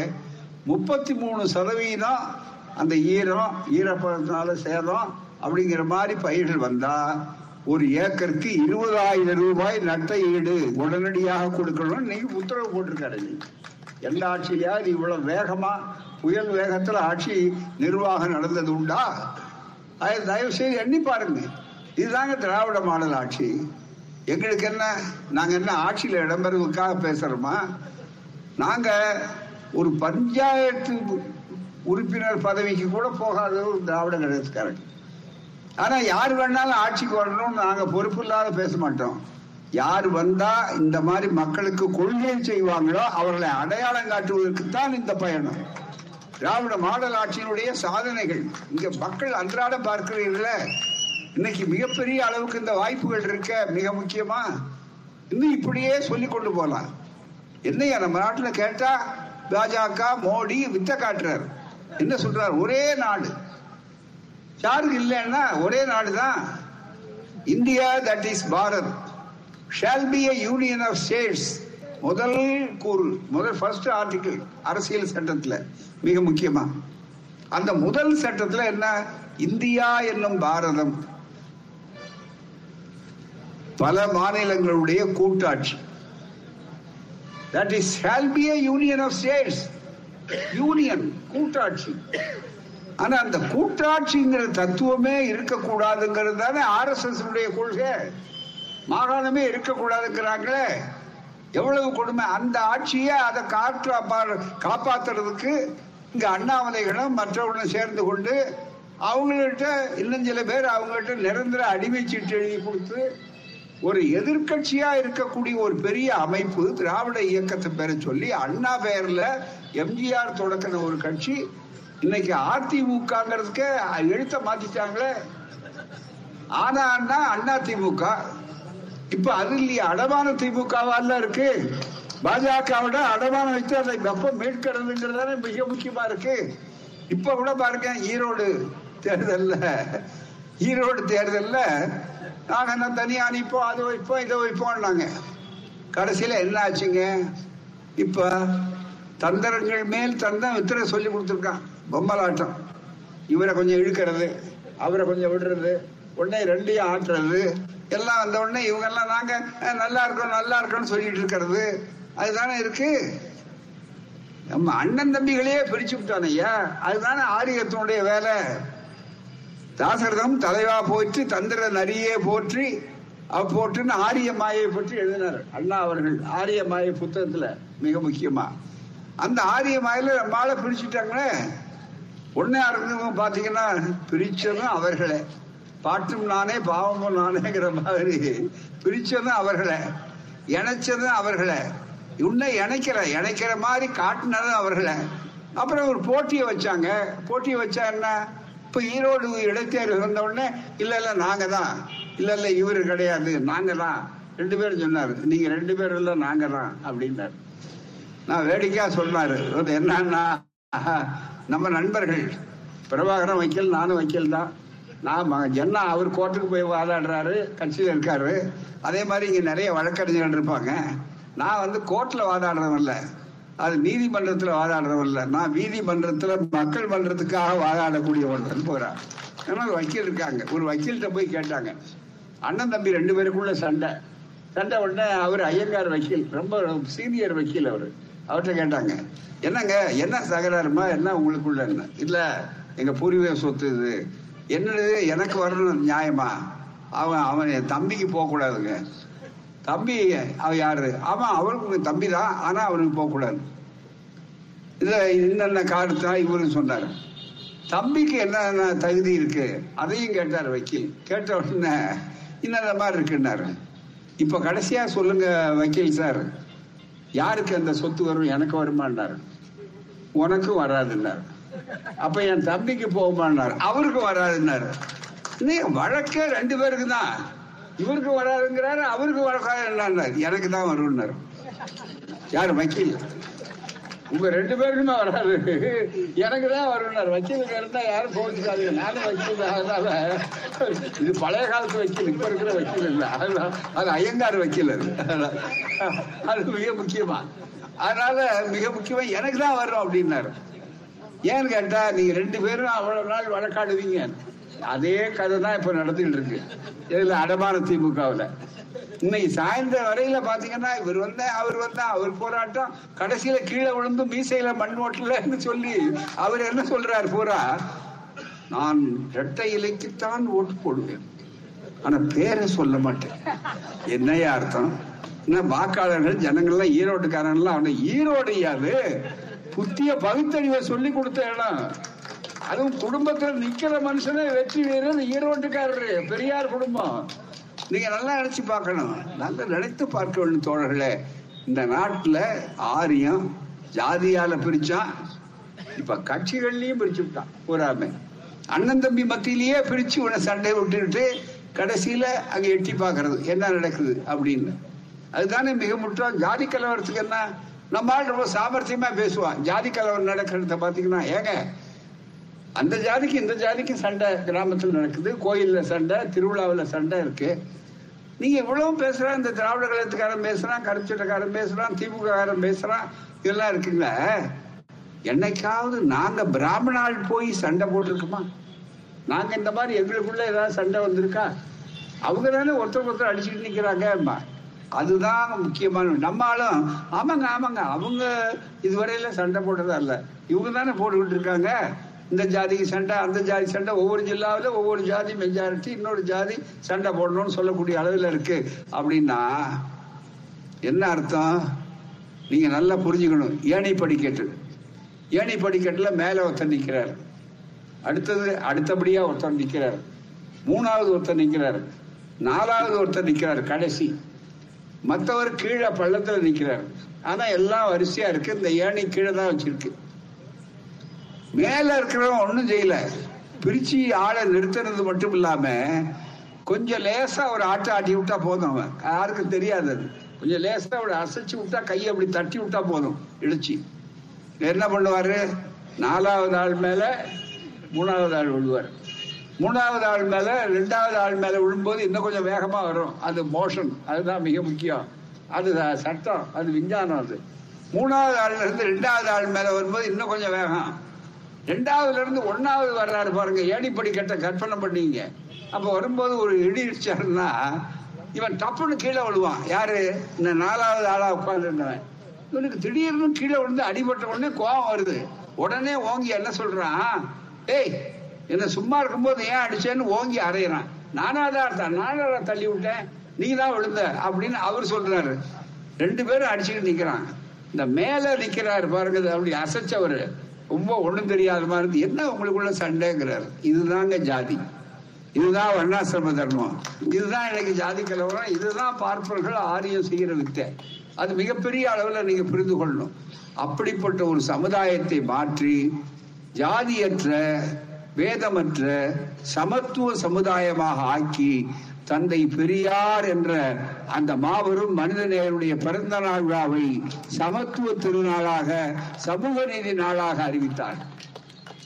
முப்பத்தி மூணு சதவீதம் அந்த ஈரம் ஈரப்பதத்தினால சேதம் அப்படிங்கிற மாதிரி பயிர்கள் வந்தா ஒரு ஏக்கருக்கு இருபதாயிரம் ரூபாய் நட்ட ஈடு உடனடியாக கொடுக்கணும்னு நீங்க உத்தரவு போட்டிருக்காரு. நீங்க எந்த ஆட்சியிலாவது இவ்வளவு வேகமா புயல் வேகத்துல ஆட்சி நிர்வாகம் நடந்தது உண்டா? அதை தயவு செய்து எண்ணி பாருங்க. இதுதாங்க திராவிட மாடல் ஆட்சி. எங்களுக்கு என்ன நாங்க என்ன ஆட்சியில இடம்பெறுவதற்காக பேசுறோமா? நாங்க ஒரு பஞ்சாயத்து உறுப்பினர் பதவிக்கு கூட போகாத ஒரு திராவிட கழகத்துக்காரங்க ஆனா யார் வேணாலும் ஆட்சிக்கு வரணும்னு நாங்க பொறுப்பு இல்லாத பேச மாட்டோம். யார் வந்தா இந்த மாதிரி மக்களுக்கு கொள்கை செய்வாங்களோ அவர்களை அடையாளம் காட்டுவதற்கு தான் இந்த பயணம். திராவிட மாடல் ஆட்சியினுடைய சாதனைகள். இங்க மக்கள் அன்றாட பார்க்கிறீர்கள இன்னைக்கு மிகப்பெரிய அளவுக்கு இந்த வாய்ப்புகள் இருக்க மிக முக்கியமா? இன்னும் இப்படியே சொல்லி கொண்டு போலாம். என்னையா நம்ம நாட்டில் கேட்டா பாஜக மோடி வித்த காட்டுறாரு. என்ன சொல்றாரு? ஒரே நாடு. யாருக்கு இல்லைன்னா ஒரே நாடு தான் India that is Bharat. Shall be a union of states முதல் கூறு முதல் ஃபர்ஸ்ட் ஆர்டிக்கிள் அரசியல் சட்டத்துல மிக முக்கியமா. அந்த முதல் சட்டத்துல என்ன? இந்தியா என்னும் பாரதம். பல மாநிலங்களுடைய கூட்டாட்சி. That is shall be union of states union கூட்டாட்சி. ஆனா அந்த கூட்டாட்சிங்கிற தத்துவமே இருக்கக்கூடாதுங்கிறது தானே ஆர் எஸ் எஸ் கொள்கை. மாகாணமே இருக்கக்கூடாதுங்கிறாங்களே. எவ்வளவு கொடுமை? அந்த ஆட்சியை அதை காற்று காப்பாத்துறதுக்கு இங்க அண்ணாமலைகளும் மற்றவர்களும் சேர்ந்து கொண்டு அவங்கள்ட்ட இன்னும் சில பேர் அவங்கள்ட்ட நிரந்தர அடிமை சீட்டு எழுதி கொடுத்து ஒரு எதிர்கட்சியா இருக்கக்கூடிய ஒரு பெரிய அமைப்பு திராவிட இயக்கத்தை பேரை சொல்லி அண்ணா பெயர்ல எம்ஜிஆர் தொடக்கின ஒரு கட்சி இன்னைக்கு அதிமுகங்கிறதுக்கு எழுத்த மாத்திட்டாங்களே. ஆனா அண்ணா அண்ணா திமுக இப்ப அது இல்லையா அடமான திமுகவால இருக்கு. பாஜகவோட அடமானம் வச்சு அதை வெப்பம் மீட்கிறதுங்கிறதான மிக முக்கியமா இருக்கு. இப்ப கூட பாருங்க ஈரோடு தேர்தல்ல. ஈரோடு தேர்தல்ல நாங்க என்ன தனியா அனுப்போம் அதை வைப்போம் இதை வைப்போம்னாங்க. கடைசியில என்ன ஆச்சுங்க? இப்ப தந்திரங்கள் மேல் தந்தம் வித்திர சொல்லி கொடுத்துருக்கான். பொம்மலாட்டம். இவரை கொஞ்சம் இழுக்கிறது அவரை கொஞ்சம் விடுறது உடனே ரெண்டையும் ஆட்டுறது எல்லாம் வந்த உடனே இவங்க எல்லாம் நாங்க நல்லா இருக்கோம் நல்லா இருக்கோம்னு சொல்லிட்டு இருக்கிறது. அதுதானே இருக்கு? நம்ம அண்ணன் தம்பிகளையே பிரிச்சு விட்டான் ஐயா. அதுதானே ஆரியத்தினுடைய வேலை. தாசரதம் தலைவா போற்றி தந்திர நரியே போற்றி அப்போட்டுன்னு ஆரிய மாயை பற்றி எழுதினார் அண்ணா அவர்கள். ஆரிய மாயை புத்தகத்துல மிக முக்கியமா. அந்த ஆரிய மாயில நம்மளால பிரிச்சுட்டாங்களே. ஒன்னே இருந்தவங்க பாத்தீங்கன்னா பிரிச்சதும் அவர்களே. பாட்டும் நானே பாவமும் நானேங்கிற மாதிரி பிரிச்சதும் அவர்களை இணைச்சதும் அவர்களை. இன்னும் இணைக்கிற இணைக்கிற மாதிரி காட்டினதும் அவர்களை. அப்புறம் ஒரு போட்டியை வச்சாங்க. போட்டியை வச்சா என்ன? இப்ப ஈரோடு இடைத்தேர்வு வந்த உடனே இல்ல இல்ல நாங்க தான். இல்ல இல்ல இவர் கிடையாது. நாங்க தான். ரெண்டு பேரும் சொன்னாரு. நீங்க ரெண்டு பேரும் இல்ல நாங்க தான். அப்படின்னாரு. நான் வேடிக்கையா சொன்னாரு. அது என்னன்னா நம்ம நண்பர்கள் பிரபாகரன் வைக்கல் நானும் வைக்கல் தான். நாம ம- ஜன்னா அவர் கோர்ட்டுக்கு போய் வாதாடுறாரு கட்சியில் இருக்காரு. அதே மாதிரி இங்க நிறைய வழக்கறிஞர்கள் இருப்பாங்க. நான் வந்து கோர்ட்ல வாதாடுறவன் இல்ல. அது நீதிமன்றத்துல வாதாடுறவன் இல்ல. நான் நீதிமன்றத்துல மக்கள் மன்றத்துக்காக வாதாடக்கூடிய ஒருத்தன் போறான். ஏன்னா ஒரு வக்கீல் இருக்காங்க. ஒரு வக்கீல்கிட்ட போய் கேட்டாங்க. அண்ணன் தம்பி ரெண்டு பேருக்குள்ள சண்டை. சண்டை உடனே அவர் ஐயங்கார் வக்கீல் ரொம்ப சீனியர் வக்கீல் அவர். அவர்கிட்ட கேட்டாங்க என்னங்க என்ன சகராருமா? என்ன உங்களுக்குள்ள என்ன? இல்ல எங்க பூர்வீக சொத்து இது. என்னது எனக்கு வரணும் நியாயமா? அவன் அவன் என் தம்பிக்கு போகக்கூடாதுங்க. தம்பி அவன் யாரு? அவன் அவருக்கு தம்பி தான் ஆனால் அவனுக்கு போகக்கூடாது. இல்லை என்னென்ன என்னென்ன தான் இவரும் சொன்னார். தம்பிக்கு என்னென்ன தகுதி இருக்கு? அதையும் கேட்டார் வக்கீல். கேட்ட உடனே இன்னத மாதிரி இருக்குன்னாரு. இப்போ கடைசியாக சொல்லுங்க வக்கீல் சார். யாருக்கு அந்த சொத்து வரும் எனக்கு வருமானார் உனக்கும் வராதுன்னாரு. அப்ப என் தம்பிக்கு போகுமான்னாரு அவருக்கு வராதுன்னாரு. இன்னைக்கு வழக்கே ரெண்டு பேருக்கு தான். இவருக்கு வராதுங்கிறாரு அவருக்கு வராது எனக்கு தான் வரும்னாரு. யார் வக்கீல்? உங்க ரெண்டு பேருக்குமே வராது. எனக்கு தான் வரும்னாரு. வக்கீலுக்கு இருந்தா யாரும் போச்சுக்காதீங்க நானும் வக்கீல் அதனால இது பழைய காலத்து வக்கீல் இப்ப இருக்கிற வக்கீல் இல்ல. அது ஐயங்கார் வக்கீல் அது. அது மிக முக்கியமா. அதனால மிக முக்கியமா எனக்கு தான் வரும் அப்படின்னாரு. ஏன்னு கேட்டா நீங்க ரெண்டு பேரும் அவ்வளவு நாள் வழக்காடுவீங்க. அதே கதை தான் இப்ப நடந்துட்டு இருக்கு. இதுல அடமான திமுகவுல. இன்னைக்கு சாயந்தரம் வரையில பாத்தீங்கன்னா இவர் வந்த அவர் வந்தா அவர் போராட்டம். கடைசியில கீழே விழுந்து மீசையில மண் ஓட்டலன்னு சொல்லி அவர் என்ன சொல்றாரு பூரா நான் இரட்டை இலைக்குத்தான் ஓட்டு போடுவேன். ஆனா பேரை சொல்ல மாட்டேன். என்னையா அர்த்தம்? என்ன வாக்காளர்கள் ஜனங்கள்லாம் ஈரோட்டுக்காரன்லாம் அவனை ஈரோடு யாது புத்திய பகுத்தறிவை சொல்லி கொடுத்த இடம் அதுவும் குடும்பத்துல நிக்கிற மனுஷனே வெற்றி வீரர் ஈரோட்டுக்காரரு பெரியார் குடும்பம். நீங்க நல்லா நினைச்சு பார்க்கணும். நல்லா நினைத்து பார்க்க வேண்டும் தோழர்களே. இந்த நாட்டுல ஆரியம் ஜாதியால பிரிச்சான் இப்ப கட்சிகள்லயும் பிரிச்சு விட்டான் பூராமே. அண்ணன் தம்பி மத்தியிலேயே பிரிச்சு உன சண்டை விட்டுட்டு கடைசியில அங்க எட்டி பாக்குறது என்ன நடக்குது அப்படின்னு. அதுதானே மிக முற்றம் ஜாதி கலவரத்துக்கு என்ன? நம்ம ஆள் ரொம்ப சாமர்த்தியமா பேசுவான். ஜாதி கலவரம் நடக்கிறத பாத்தீங்கன்னா ஏங்க அந்த ஜாதிக்கு இந்த ஜாதிக்கு சண்டை கிராமத்தில் நடக்குது கோயில்ல சண்டை திருவிழாவில் சண்டை இருக்கு. நீங்க இவ்வளவு பேசுற இந்த திராவிட கழகத்துக்காரன் பேசுறான் கருச்சட்டக்காரன் பேசுறான் திமுககாரன் பேசுறான் இதெல்லாம் இருக்குங்க என்னைக்காவது நாங்க பிராமணால் போய் சண்டை போட்டிருக்கோமா? நாங்க இந்த மாதிரி எங்களுக்குள்ள ஏதாவது சண்டை வந்திருக்கா? அவங்க தானே ஒருத்தர் ஒருத்தர் அடிச்சுட்டு நிக்கிறாங்க அதுதான் முக்கியமான நம்மளும் ஆமாங்க ஆமாங்க. அவங்க இதுவரையில சண்டை போட்டதா இல்ல. இவங்க தானே போட்டுக்கிட்டு இருக்காங்க. இந்த ஜாதிக்கு சண்டை அந்த ஜாதி சண்டை ஒவ்வொரு ஜில்லாவில் ஒவ்வொரு ஜாதி மெஜாரிட்டி இன்னொரு ஜாதி சண்டை போடணும்னு சொல்லக்கூடிய அளவில் இருக்கு. அப்படின்னா என்ன அர்த்தம்? நீங்க நல்லா புரிஞ்சுக்கணும். ஏனி படிக்கட்டு. ஏனி படிக்கட்டுல மேல ஒருத்தர் நிற்கிறார் அடுத்தது அடுத்தபடியா ஒருத்தர் நிற்கிறார் மூணாவது ஒருத்தர் நிற்கிறார் நாலாவது ஒருத்தர் நிற்கிறார் கடைசி. மற்றவர் கீழே பள்ளத்தில் நிற்கிறார் ஆனா எல்லாம் வரிசையா இருக்கு. இந்த ஏணி கீழே தான் வச்சிருக்கு. மேல இருக்கிறவன் ஒன்றும் செய்யல. பிரிச்சு ஆளை நிறுத்துறது மட்டும் இல்லாம கொஞ்சம் லேசா ஒரு ஆட்டை ஆட்டி விட்டா போதும் அவன். யாருக்கும் தெரியாது அது. கொஞ்சம் லேசா அவளை அசைச்சு விட்டா கையை அப்படி தட்டி விட்டா போதும். இடிச்சு என்ன பண்ணுவாரு? நாலாவது ஆள் மேல மூணாவது ஆள் விழுவார். மூணாவது ஆள் மேல ரெண்டாவது ஆள் மேல விழும்போது இன்னும் கொஞ்சம் வேகமா வரும். அது மோஷன் அதுதான் மிக முக்கியம். அது சட்டம். அது விஞ்ஞானம் அது. மூணாவது ஆள்ல இருந்து ரெண்டாவது ஆள் மேல வரும்போது இன்னும் கொஞ்சம் வேகம். ரெண்டாவதுல இருந்து ஒன்னாவது வர்றாரு பாருங்க. ஏடிப்படி கட்ட கற்பனை பண்ணீங்க. அப்ப வரும்போது ஒரு இடி இடிச்சாருன்னா இவன் டப்புன்னு கீழே விழுவான். யாரு? இந்த நாலாவது ஆளா உட்கார்ந்துருந்தவன். இவனுக்கு திடீர்னு கீழே விழுந்து அடிபட்ட உடனே கோபம் வருது. உடனே ஓங்கி என்ன சொல்றான்? ஏய் என்ன சும்மா இருக்கும்போது ஏன் அடிச்சேன்னு ஓங்கி அறையிறான். நானாதான் அர்த்தம் நானாடா தள்ளி விட்டேன். நீ தான் விழுந்த அப்படின்னு அவர் சொல்றாரு. ரெண்டு பேரும் அடிச்சுட்டு நிக்கிறாங்க. இந்த மேல நிக்கிறாரு பாருங்க அப்படி அசைச்சவர். ரொம்ப ஒண்ணும் தெரியாத மாதிரி இருந்து என்ன உங்களுக்குள்ள சண்டைங்கிறாரு. இதுதாங்க ஜாதி. இதுதான் வர்ணாசிரம தர்மம். இதுதான் எனக்கு ஜாதி கலவரம். இதுதான் பார்ப்பவர்கள் ஆரியம் செய்கிற வித்தை. அது மிகப்பெரிய அளவில் நீங்க புரிந்து கொள்ளணும். அப்படிப்பட்ட ஒரு சமுதாயத்தை மாற்றி ஜாதியற்ற வேதமற்ற சமத்துவ சமுதாயமாக ஆக்கி தந்தை பெரியார் என்ற அந்த மாபெரும் மனிதநேயருடைய பிறந்த நாள் விழாவை சமத்துவ திருநாளாக சமூக நீதி நாளாக அறிவித்தார்.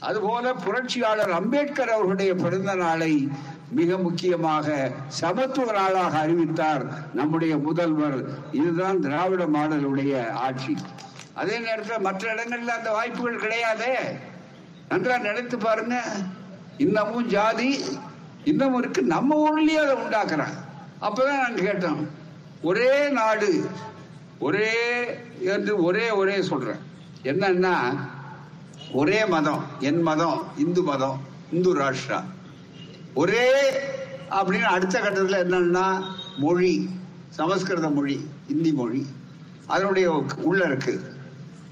அதுபோல புரட்சியாளர் அம்பேத்கர் அவர்களுடைய பிறந்த நாளை மிக முக்கியமாக சமத்துவ நாளாக அறிவித்தார் நம்முடைய முதல்வர். இதுதான் திராவிட மாடலுடைய ஆட்சி. அதே நேரத்தில் மற்ற இடங்களில் அந்த வாய்ப்புகள் கிடையாதே. நன்றா நினைத்து பாருங்க. இன்னமும் ஜாதி இன்னமும் இருக்கு. நம்ம ஊர்லயே அதை உண்டாக்குறான் அப்பதான் நாங்க கேட்டோம் ஒரே நாடு ஒரே என்று ஒரே ஒரே சொல்றேன். என்னன்னா ஒரே மதம் என் மதம் இந்து மதம் இந்து ராஷ்டிரா. ஒரே அப்படின்னு அடுத்த கட்டத்தில் என்னன்னா மொழி சமஸ்கிருத மொழி இந்தி மொழி. அதனுடைய உள்ள இருக்கு.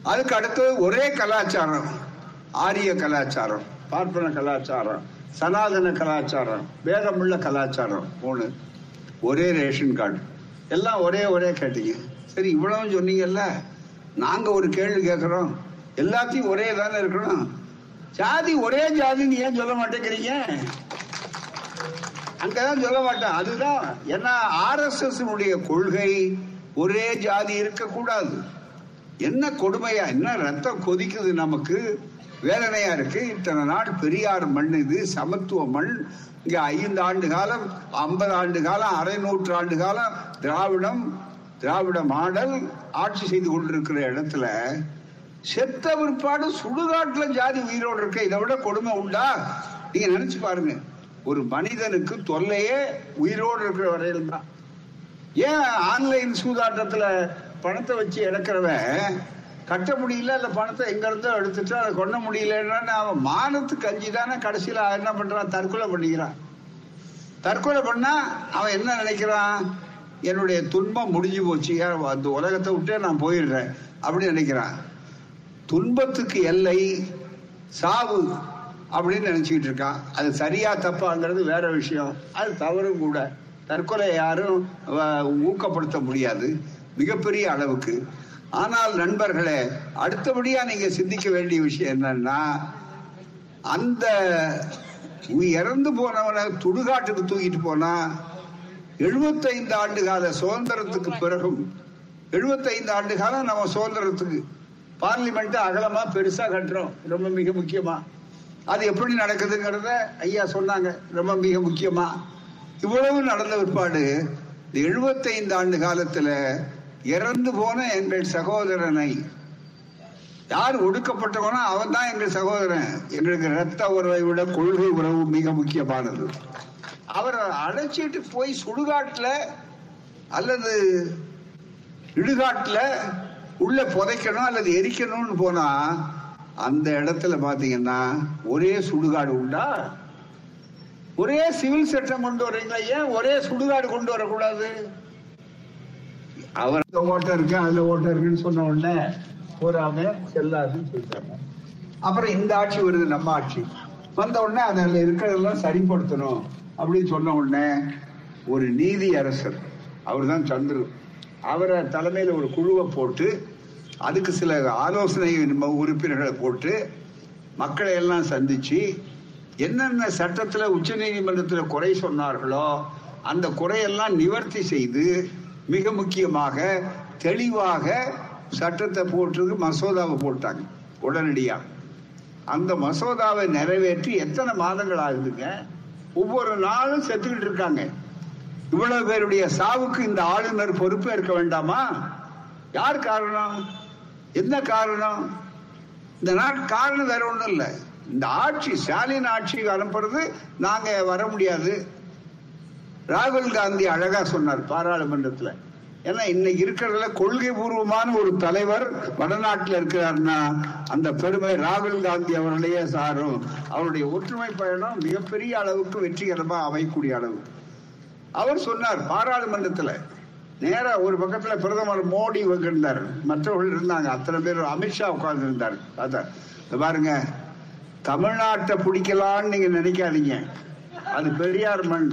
அதுக்கு அடுத்தது ஒரே கலாச்சாரம். ஆரிய கலாச்சாரம் பார்ப்பன கலாச்சாரம் சனாதன கலாச்சாரம் வேதமுள்ள கலாச்சாரம் மூணு. ஒரே ரேஷன் கார்டு. எல்லாம் ஒரே ஒரே கேட்டீங்க. சரி இவ்வளவு சொன்னீங்கல்ல? நாங்க ஒரு கேள்வி கேட்கிறோம். எல்லாத்தையும் ஒரே தானே இருக்கணும்? ஜாதி ஒரே ஜாதின்னு ஏன் சொல்ல மாட்டேங்கிறீங்க? அங்கதான் சொல்ல மாட்டேன். அதுதான் ஏன்னா ஆர்எஸ்எஸ் கொள்கை ஒரே ஜாதி இருக்கக்கூடாது. என்ன கொடுமையா? என்ன ரத்தம் கொதிக்குது நமக்கு? வேதனையா இருக்கு. இத்தனை நாள் பெரியார் மண் இது சமத்துவ மண். இங்க ஐந்து ஆண்டு காலம் ஐம்பது ஆண்டு காலம் அரை நூற்றாண்டு காலம் திராவிடம் திராவிட மாடல் ஆட்சி செய்து கொண்டிருக்கிற இடத்துல செத்த பிற்பாடு சுடுகாட்டுல ஜாதி உயிரோடு இருக்க இதை விட கொடுமை உண்டா? நீங்க நினைச்சு பாருங்க. ஒரு மனிதனுக்கு தொல்லையே உயிரோடு இருக்கிற வரையில் தான் ஏன் ஆன்லைன் சூதாட்டத்துல பணத்தை வச்சு இழக்கிறவன் கட்ட முடியல அந்த பணத்தை எங்க இருந்தோ எடுத்துட்டு அதை கொண்ட முடியலன்னா அவன் மானத்துக்கு அஞ்சு தானே கடைசியில் என்ன பண்றான்? தற்கொலை பண்ணிக்கிறான். தற்கொலை பண்ணா அவன் என்ன நினைக்கிறான்? என்னுடைய துன்பம் முடிஞ்சு போச்சு. அந்த உலகத்தை விட்டே நான் போயிடுறேன் அப்படின்னு நினைக்கிறான். துன்பத்துக்கு எல்லை சாவு அப்படின்னு நினைச்சுக்கிட்டு இருக்கான். அது சரியா தப்பாங்கிறது வேற விஷயம். அது தவறும் கூட. தற்கொலை யாரும் ஊக்கப்படுத்த முடியாது. மிகப்பெரிய அளவுக்கு. ஆனால் நண்பர்களே அடுத்தபடியா நீங்க சிந்திக்க வேண்டிய விஷயம் என்னன்னா அந்த இறந்து போனவனை துடுகாட்டுக்கு தூக்கிட்டு போனா எழுபத்தைந்து ஆண்டு கால சுதந்திரத்துக்கு பிறகும் எழுபத்தைந்து ஆண்டு காலம் நம்ம சுதந்திரத்துக்கு பார்லிமெண்ட் அகலமா பெருசா கட்டுறோம் ரொம்ப மிக முக்கியமா. அது எப்படி நடக்குதுங்கிறத ஐயா சொன்னாங்க ரொம்ப மிக முக்கியமா. இவ்வளவு நடந்த பிற்பாடு இந்த எழுபத்தைந்து ஆண்டு காலத்துல இறந்து போன எங்கள் சகோதரனை. யார் ஒடுக்கப்பட்டவனோ அவன் தான் எங்கள் சகோதரன். எங்களுக்கு ரத்த உறவை விட கொள்கை உறவு மிக முக்கியமானது. அவரை அழைச்சிட்டு போய் சுடுகாட்டில் அல்லது இடுகாட்டில் உள்ள புதைக்கணும் அல்லது எரிக்கணும்னு போனா அந்த இடத்துல பாத்தீங்கன்னா ஒரே சுடுகாடு உண்டா? ஒரே சிவில் சட்டம் கொண்டு வர்றீங்களா ஏன் ஒரே சுடுகாடு கொண்டு வரக்கூடாது? அவர் இந்த ஓட்டம் இருக்கு அதுல ஓட்டம் இருக்குன்னு சொன்ன உடனே போறாங்க செல்லாதுன்னு சொல்லிட்டாங்க. அப்புறம் இந்த ஆட்சி வருது நம்ம ஆட்சி. வந்த உடனே அதில் இருக்கிறதெல்லாம் சரிப்படுத்தணும் அப்படின்னு சொன்ன உடனே ஒரு நீதி அரசர் அவர் தான் சந்திரு அவரை தலைமையில் ஒரு குழுவை போட்டு அதுக்கு சில ஆலோசனை உறுப்பினர்களை போட்டு மக்களை எல்லாம் சந்திச்சு என்னென்ன சட்டத்தில் உச்ச நீதிமன்றத்தில் குறை சொன்னார்களோ அந்த குறையெல்லாம் நிவர்த்தி செய்து மிக முக்கியமாக தெளிவாக சட்டத்தை போட்டு மசோதாவை போட்டாங்க உடனடியாக அந்த மசோதாவை நிறைவேற்றி எத்தனை மாதங்கள் ஆகுதுங்க? ஒவ்வொரு நாளும் செத்துக்கிட்டு இருக்காங்க. இவ்வளவு பேருடைய சாவுக்கு இந்த ஆளுநர் பொறுப்பேற்க வேண்டாமா? யார் காரணம்? என்ன காரணம்? இந்த நாட்டு காரணம் வேற ஒன்றும் இல்லை. இந்த ஆட்சி ஸ்டாலின் ஆட்சி அனுப்புறது நாங்க வர முடியாது. ராகுல் காந்தி அழகா சொன்னார் பாராளுமன்றத்துல. ஏன்னா இன்னைக்கு இருக்கிறதுல கொள்கை பூர்வமான ஒரு தலைவர் வடநாட்டில் இருக்கிறார்னா அந்த பெருமை ராகுல் காந்தி அவர்களையே சாரும். அவருடைய ஒற்றுமை பயணம் மிகப்பெரிய அளவுக்கு வெற்றிகரமா அமையக்கூடிய அளவு. அவர் சொன்னார் பாராளுமன்றத்துல நேரா ஒரு பக்கத்துல பிரதமர் மோடி இருந்தார் மற்றவர்கள் இருந்தாங்க அத்தனை பேர் அமித்ஷா உட்கார்ந்து இருந்தார் பாருங்க தமிழ்நாட்டை பிடிக்கலான்னு நீங்க நினைக்காதீங்க. அது பெரியார் மண்.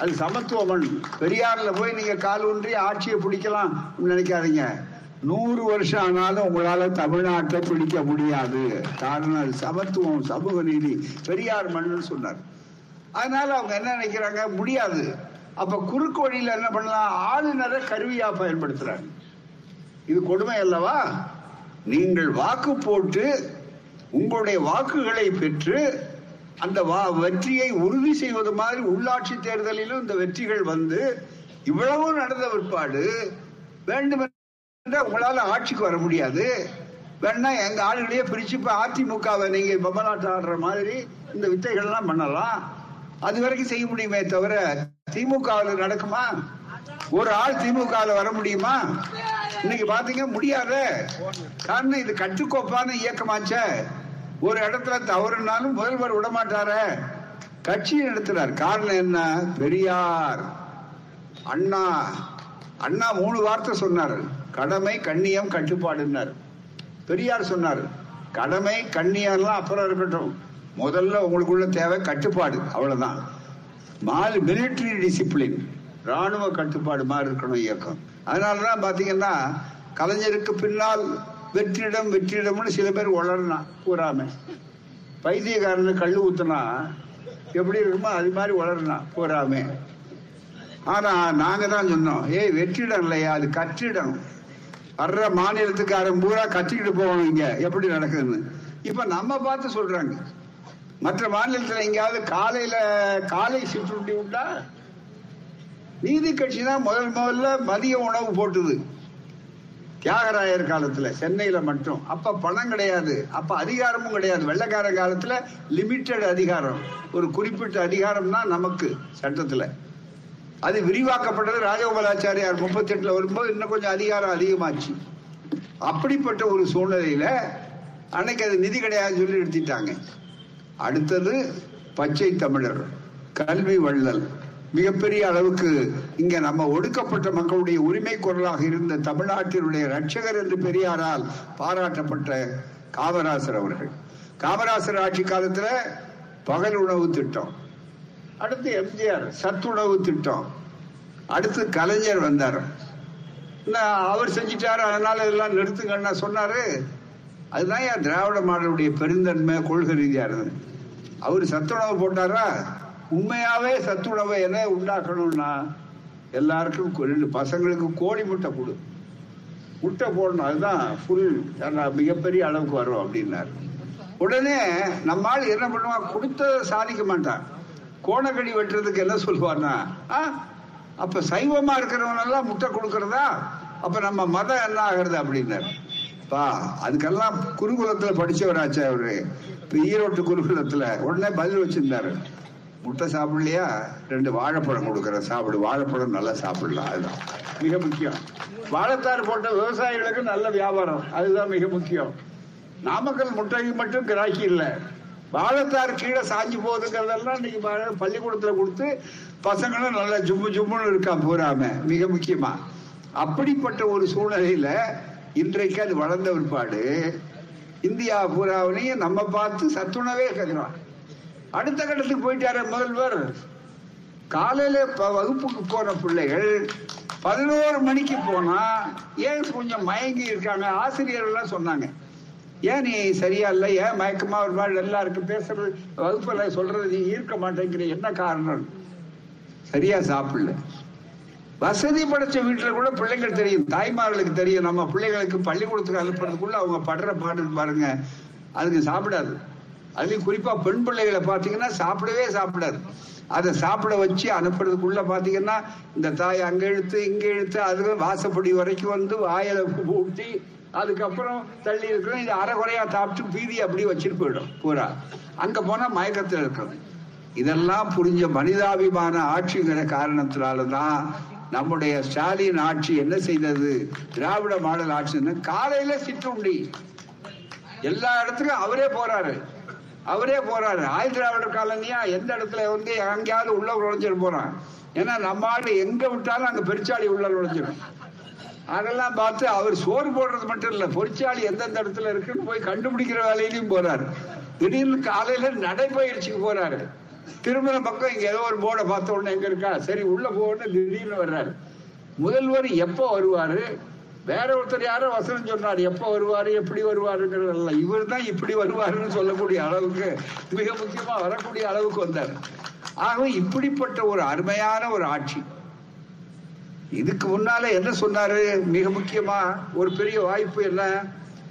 அது சமத்துவமன் பெரியார்ல போய் நீங்க கால் ஊன்றி ஆட்சியை பிடிக்கலாம் நினைக்காதீங்க. நூறு வருஷம் ஆனாலும் உங்களால தமிழ்நாட்டை பிடிக்க முடியாது. காரணம் அது சமத்துவம் சமூக நீதி. பெரியார் மண்ணுன்னு சொன்னார். அதனால அவங்க என்ன நினைக்கிறாங்க? முடியாது. அப்ப குறுக்கு வழியில என்ன பண்ணலாம்? ஆளுநரை கருவியா பயன்படுத்துறாங்க. இது கொடுமை அல்லவா? நீங்கள் வாக்கு போட்டு உங்களுடைய வாக்குகளை பெற்று அந்த வெற்றியை உறுதி செய்வது மாதிரி உள்ளாட்சி தேர்தலிலும் இந்த வெற்றிகள் வந்து இவ்வளவு நடந்த பிற்பாடு வேண்டும் உங்களால ஆட்சிக்கு வர முடியாது. வேணா எங்க ஆளுகளையே பிரிச்சு இப்ப அதிமுகவை நீங்க பொம்மலாட்டம் ஆடுற மாதிரி இந்த வித்தைகள்லாம் பண்ணலாம். அது வரைக்கும் செய்ய முடியுமே தவிர திமுக நடக்குமா? ஒரு ஆள் திமுகவில் வர முடியுமா? இன்னைக்கு பாத்தீங்க முடியாத. காரணம் இது கட்டுக்கோப்பான இயக்கமாச்ச. ஒரு இடத்துல தவறுனாலும் முதல்வர் விடமாட்டார. கட்சி நடத்தினார் காரணம் என்ன? பெரியார். அண்ணா. அண்ணா மூணு வார்த்தை சொன்னார். கடமை கண்ணியம் கட்டுப்பாடுனார் பெரியார் சொன்னார். கடமை கண்ணியம்லாம் அப்புறம் இருக்கட்டும். முதல்ல உங்களுக்குள்ள தேவை கட்டுப்பாடு. அவ்வளவுதான். மால் மிலிட்டரி டிசிப்ளின் ராணுவ கட்டுப்பாடு மாதிரி இருக்கணும் இயக்கம். அதனாலதான் பாத்தீங்கன்னா கலைஞருக்கு பின்னால் வெற்றிடம் வெற்றிடம்னு சில பேர் வளரனா கூறாம பைத்தியக்காரனு கல் ஊத்துனா எப்படி இருக்குமோ அது மாதிரி வளரனா கூறாம ஆனா நாங்க தான் சொன்னோம் ஏய் வெற்றிடம் இல்லையா அது கற்றிடம். வர்ற மாநிலத்துக்காரன் பூரா கத்திக்கிட்டு போவோம் இங்க எப்படி நடக்குதுன்னு. இப்ப நம்ம பார்த்து சொல்றாங்க. மற்ற மாநிலத்தில் எங்கேயாவது காலையில காலை சிற்றுண்டி உண்டா நீதி கட்சி தான் முதல் முதல்ல மதிய உணவு போட்டுது. தியாகராயர் காலத்துல சென்னையில மட்டும். அப்ப பணம் கிடையாது. அப்ப அதிகாரமும் கிடையாது. வெள்ளக்கார காலத்துல லிமிட்டெட் அதிகாரம். ஒரு குறிப்பிட்ட அதிகாரம் தான் நமக்கு சட்டத்துல. அது விரிவாக்கப்பட்டது ராஜகோபாலாச்சாரியார் முப்பத்தி எட்டுல வரும்போது இன்னும் கொஞ்சம் அதிகாரம் அதிகமாச்சு. அப்படிப்பட்ட ஒரு சூழ்நிலையில அன்னைக்கு அது நிதி கிடையாது சொல்லி எடுத்துட்டாங்க அடுத்தது பச்சை தமிழர் கல்வி வள்ளல். மிகப்பெரிய அளவுக்கு இங்க நம்ம ஒடுக்கப்பட்ட மக்களுடைய உரிமை குரலாக இருந்த தமிழ்நாட்டினுடைய ரட்சகர் என்று பெரியாரால் பாராட்டப்பட்ட காமராசர் அவர்கள். காமராசர் ஆட்சி காலத்துல பகல் உணவு திட்டம் அடுத்து எம்ஜிஆர் சத்துணவு திட்டம் அடுத்து கலைஞர் வந்தார். அவர் செஞ்சிட்டாரு அதனால இதெல்லாம் நிறுத்துங்கன்னா சொன்னாரு. அதுதான் என் திராவிட மாடலுடைய பெருந்தன்மை கொள்கை ரீதியா இருந்தது. அவர் சத்துணவு போட்டாரா? உண்மையாவே சத்துணவை என்ன உண்டாக்கணும்னா எல்லாருக்கும் ரெண்டு பசங்களுக்கு கோழி முட்டை கொடு. முட்டை போடணும் அதுதான் ஃபுல் மிகப்பெரிய அளவுக்கு வரும் அப்படின்னாரு. உடனே நம்மால் என்ன பண்ணுவான் கொடுத்த சாதிக்க மாட்டான். கோணக்கடி வெட்டுறதுக்கு என்ன சொல்லுவார்னா ஆ, அப்ப சைவமா இருக்கிறவனெல்லாம் முட்டை கொடுக்கறதா? அப்ப நம்ம மதம் என்ன ஆகுறது? அப்படின்னாரு. பா அதுக்கெல்லாம் குருகுலத்துல படிச்சவராச்சா அவரு. ஈரோட்டு குருகுலத்துல உடனே பதில் வச்சிருந்தாரு. முட்டை சாப்பிடலையா? ரெண்டு வாழைப்பழம் கொடுக்குறேன். சாப்பிடு. வாழைப்பழம் நல்லா சாப்பிடலாம். அதுதான். மிக முக்கியம். வாழைத்தார் போட்ட விவசாயிகளுக்கு நல்ல வியாபாரம். அதுதான் மிக முக்கியம். நாமக்கல் முட்டைக்கு மட்டும் கிராக்கி இல்லை. வாழைத்தார் கீழே சாஞ்சு போகுதுங்கிறதெல்லாம் இன்னைக்கு பள்ளிக்கூடத்தில் கொடுத்து பசங்களும் நல்லா ஜும்மு ஜும்முன்னு இருக்கா பூராம. மிக முக்கியமா. அப்படிப்பட்ட ஒரு சூழ்நிலையில இன்றைக்கு அது வளர்ந்த பிற்பாடு இந்தியா பூராவிலையும் நம்ம பார்த்து சத்துணவே கேட்கிறோம் அடுத்த கட்டத்துக்கு போயிட்டாரு முதல்வர். காலையில வகுப்புக்கு போன பிள்ளைகள் பதினோரு மணிக்கு போனா ஏன் கொஞ்சம் மயங்கி இருக்காங்க? ஆசிரியர்கள்லாம் சொன்னாங்க. ஏன் நீ சரியா இல்ல? ஏன் மயக்கமா ஒரு மாதிரி எல்லாருக்கும் பேசுறது வகுப்புல சொல்றது நீ ஈர்க்க மாட்டேங்கிற என்ன காரணம்? சரியா சாப்பிடல. வசதி படைச்ச வீட்டுல கூட பிள்ளைங்கள் தெரியும். தாய்மார்களுக்கு தெரியும். நம்ம பிள்ளைகளுக்கு பள்ளிக்கூடத்துக்கு அனுப்புறதுக்குள்ள அவங்க படுற பாடு பாருங்க. அதுக்கு சாப்பிடாது. அதுலயும் குறிப்பா பெண் பிள்ளைகளை பார்த்தீங்கன்னா சாப்பிடவே சாப்பிடாது. அதை சாப்பிட வச்சு அனுப்புறதுக்குள்ள பாத்தீங்கன்னா இந்த தாய் அங்க இழுத்து இங்க இழுத்து அது வாசப்படி வரைக்கும் வந்து வாயில ஊட்டி அதுக்கப்புறம் தள்ளி இருக்கிறோம் இது அரைகுறையா சாப்பிட்டு பீதி அப்படியே வச்சுட்டு போயிடும் பூரா அங்க போனா மயக்கத்தில் இருக்கிறது இதெல்லாம் புரிஞ்ச மனிதாபிமான ஆட்சிங்கிற காரணத்தினாலதான் நம்முடைய ஸ்டாலின் ஆட்சி என்ன செய்தது? திராவிட மாடல் ஆட்சி காலையில சிற்றுண்டி. எல்லா இடத்துக்கும் அவரே போறாரு. அவரே போறாரு. ஆயுள் திராவிடர் காலனியா? எந்த இடத்துல வந்து எங்கேயாவது உள்ள நுழைஞ்சிட்டு போறான். ஏன்னா நம்ம ஆடு எங்க விட்டாலும் அங்க பெருச்சாளி உள்ள நுழைஞ்சிடும். அதெல்லாம் பார்த்து அவர் சோறு போடுறது மட்டும் இல்ல பொறிச்சாளி எந்தெந்த இடத்துல இருக்குன்னு போய் கண்டுபிடிக்கிற வேலையிலையும் போறாரு. திடீர்னு காலையில நடைப்பயிற்சிக்கு போறாரு. திருமண பக்கம் இங்க ஏதோ ஒரு போர்டை பார்த்த உடனே எங்க இருக்கா? சரி உள்ள போகணும்னு திடீர்னு வர்றாரு. முதல்வர் எப்போ வருவாரு? வேற ஒருத்தர் யாரோ வசனம் சொன்னார். எப்போ வருவாரு எப்படி வருவாருங்கிறதெல்லாம் இவர் தான் இப்படி வருவாருன்னு சொல்லக்கூடிய அளவுக்கு மிக முக்கியமா வரக்கூடிய அளவுக்கு வந்தார். ஆகவே இப்படிப்பட்ட ஒரு அருமையான ஒரு ஆட்சி. இதுக்கு முன்னால என்ன சொன்னாரு? மிக முக்கியமா ஒரு பெரிய வாய்ப்பு என்ன?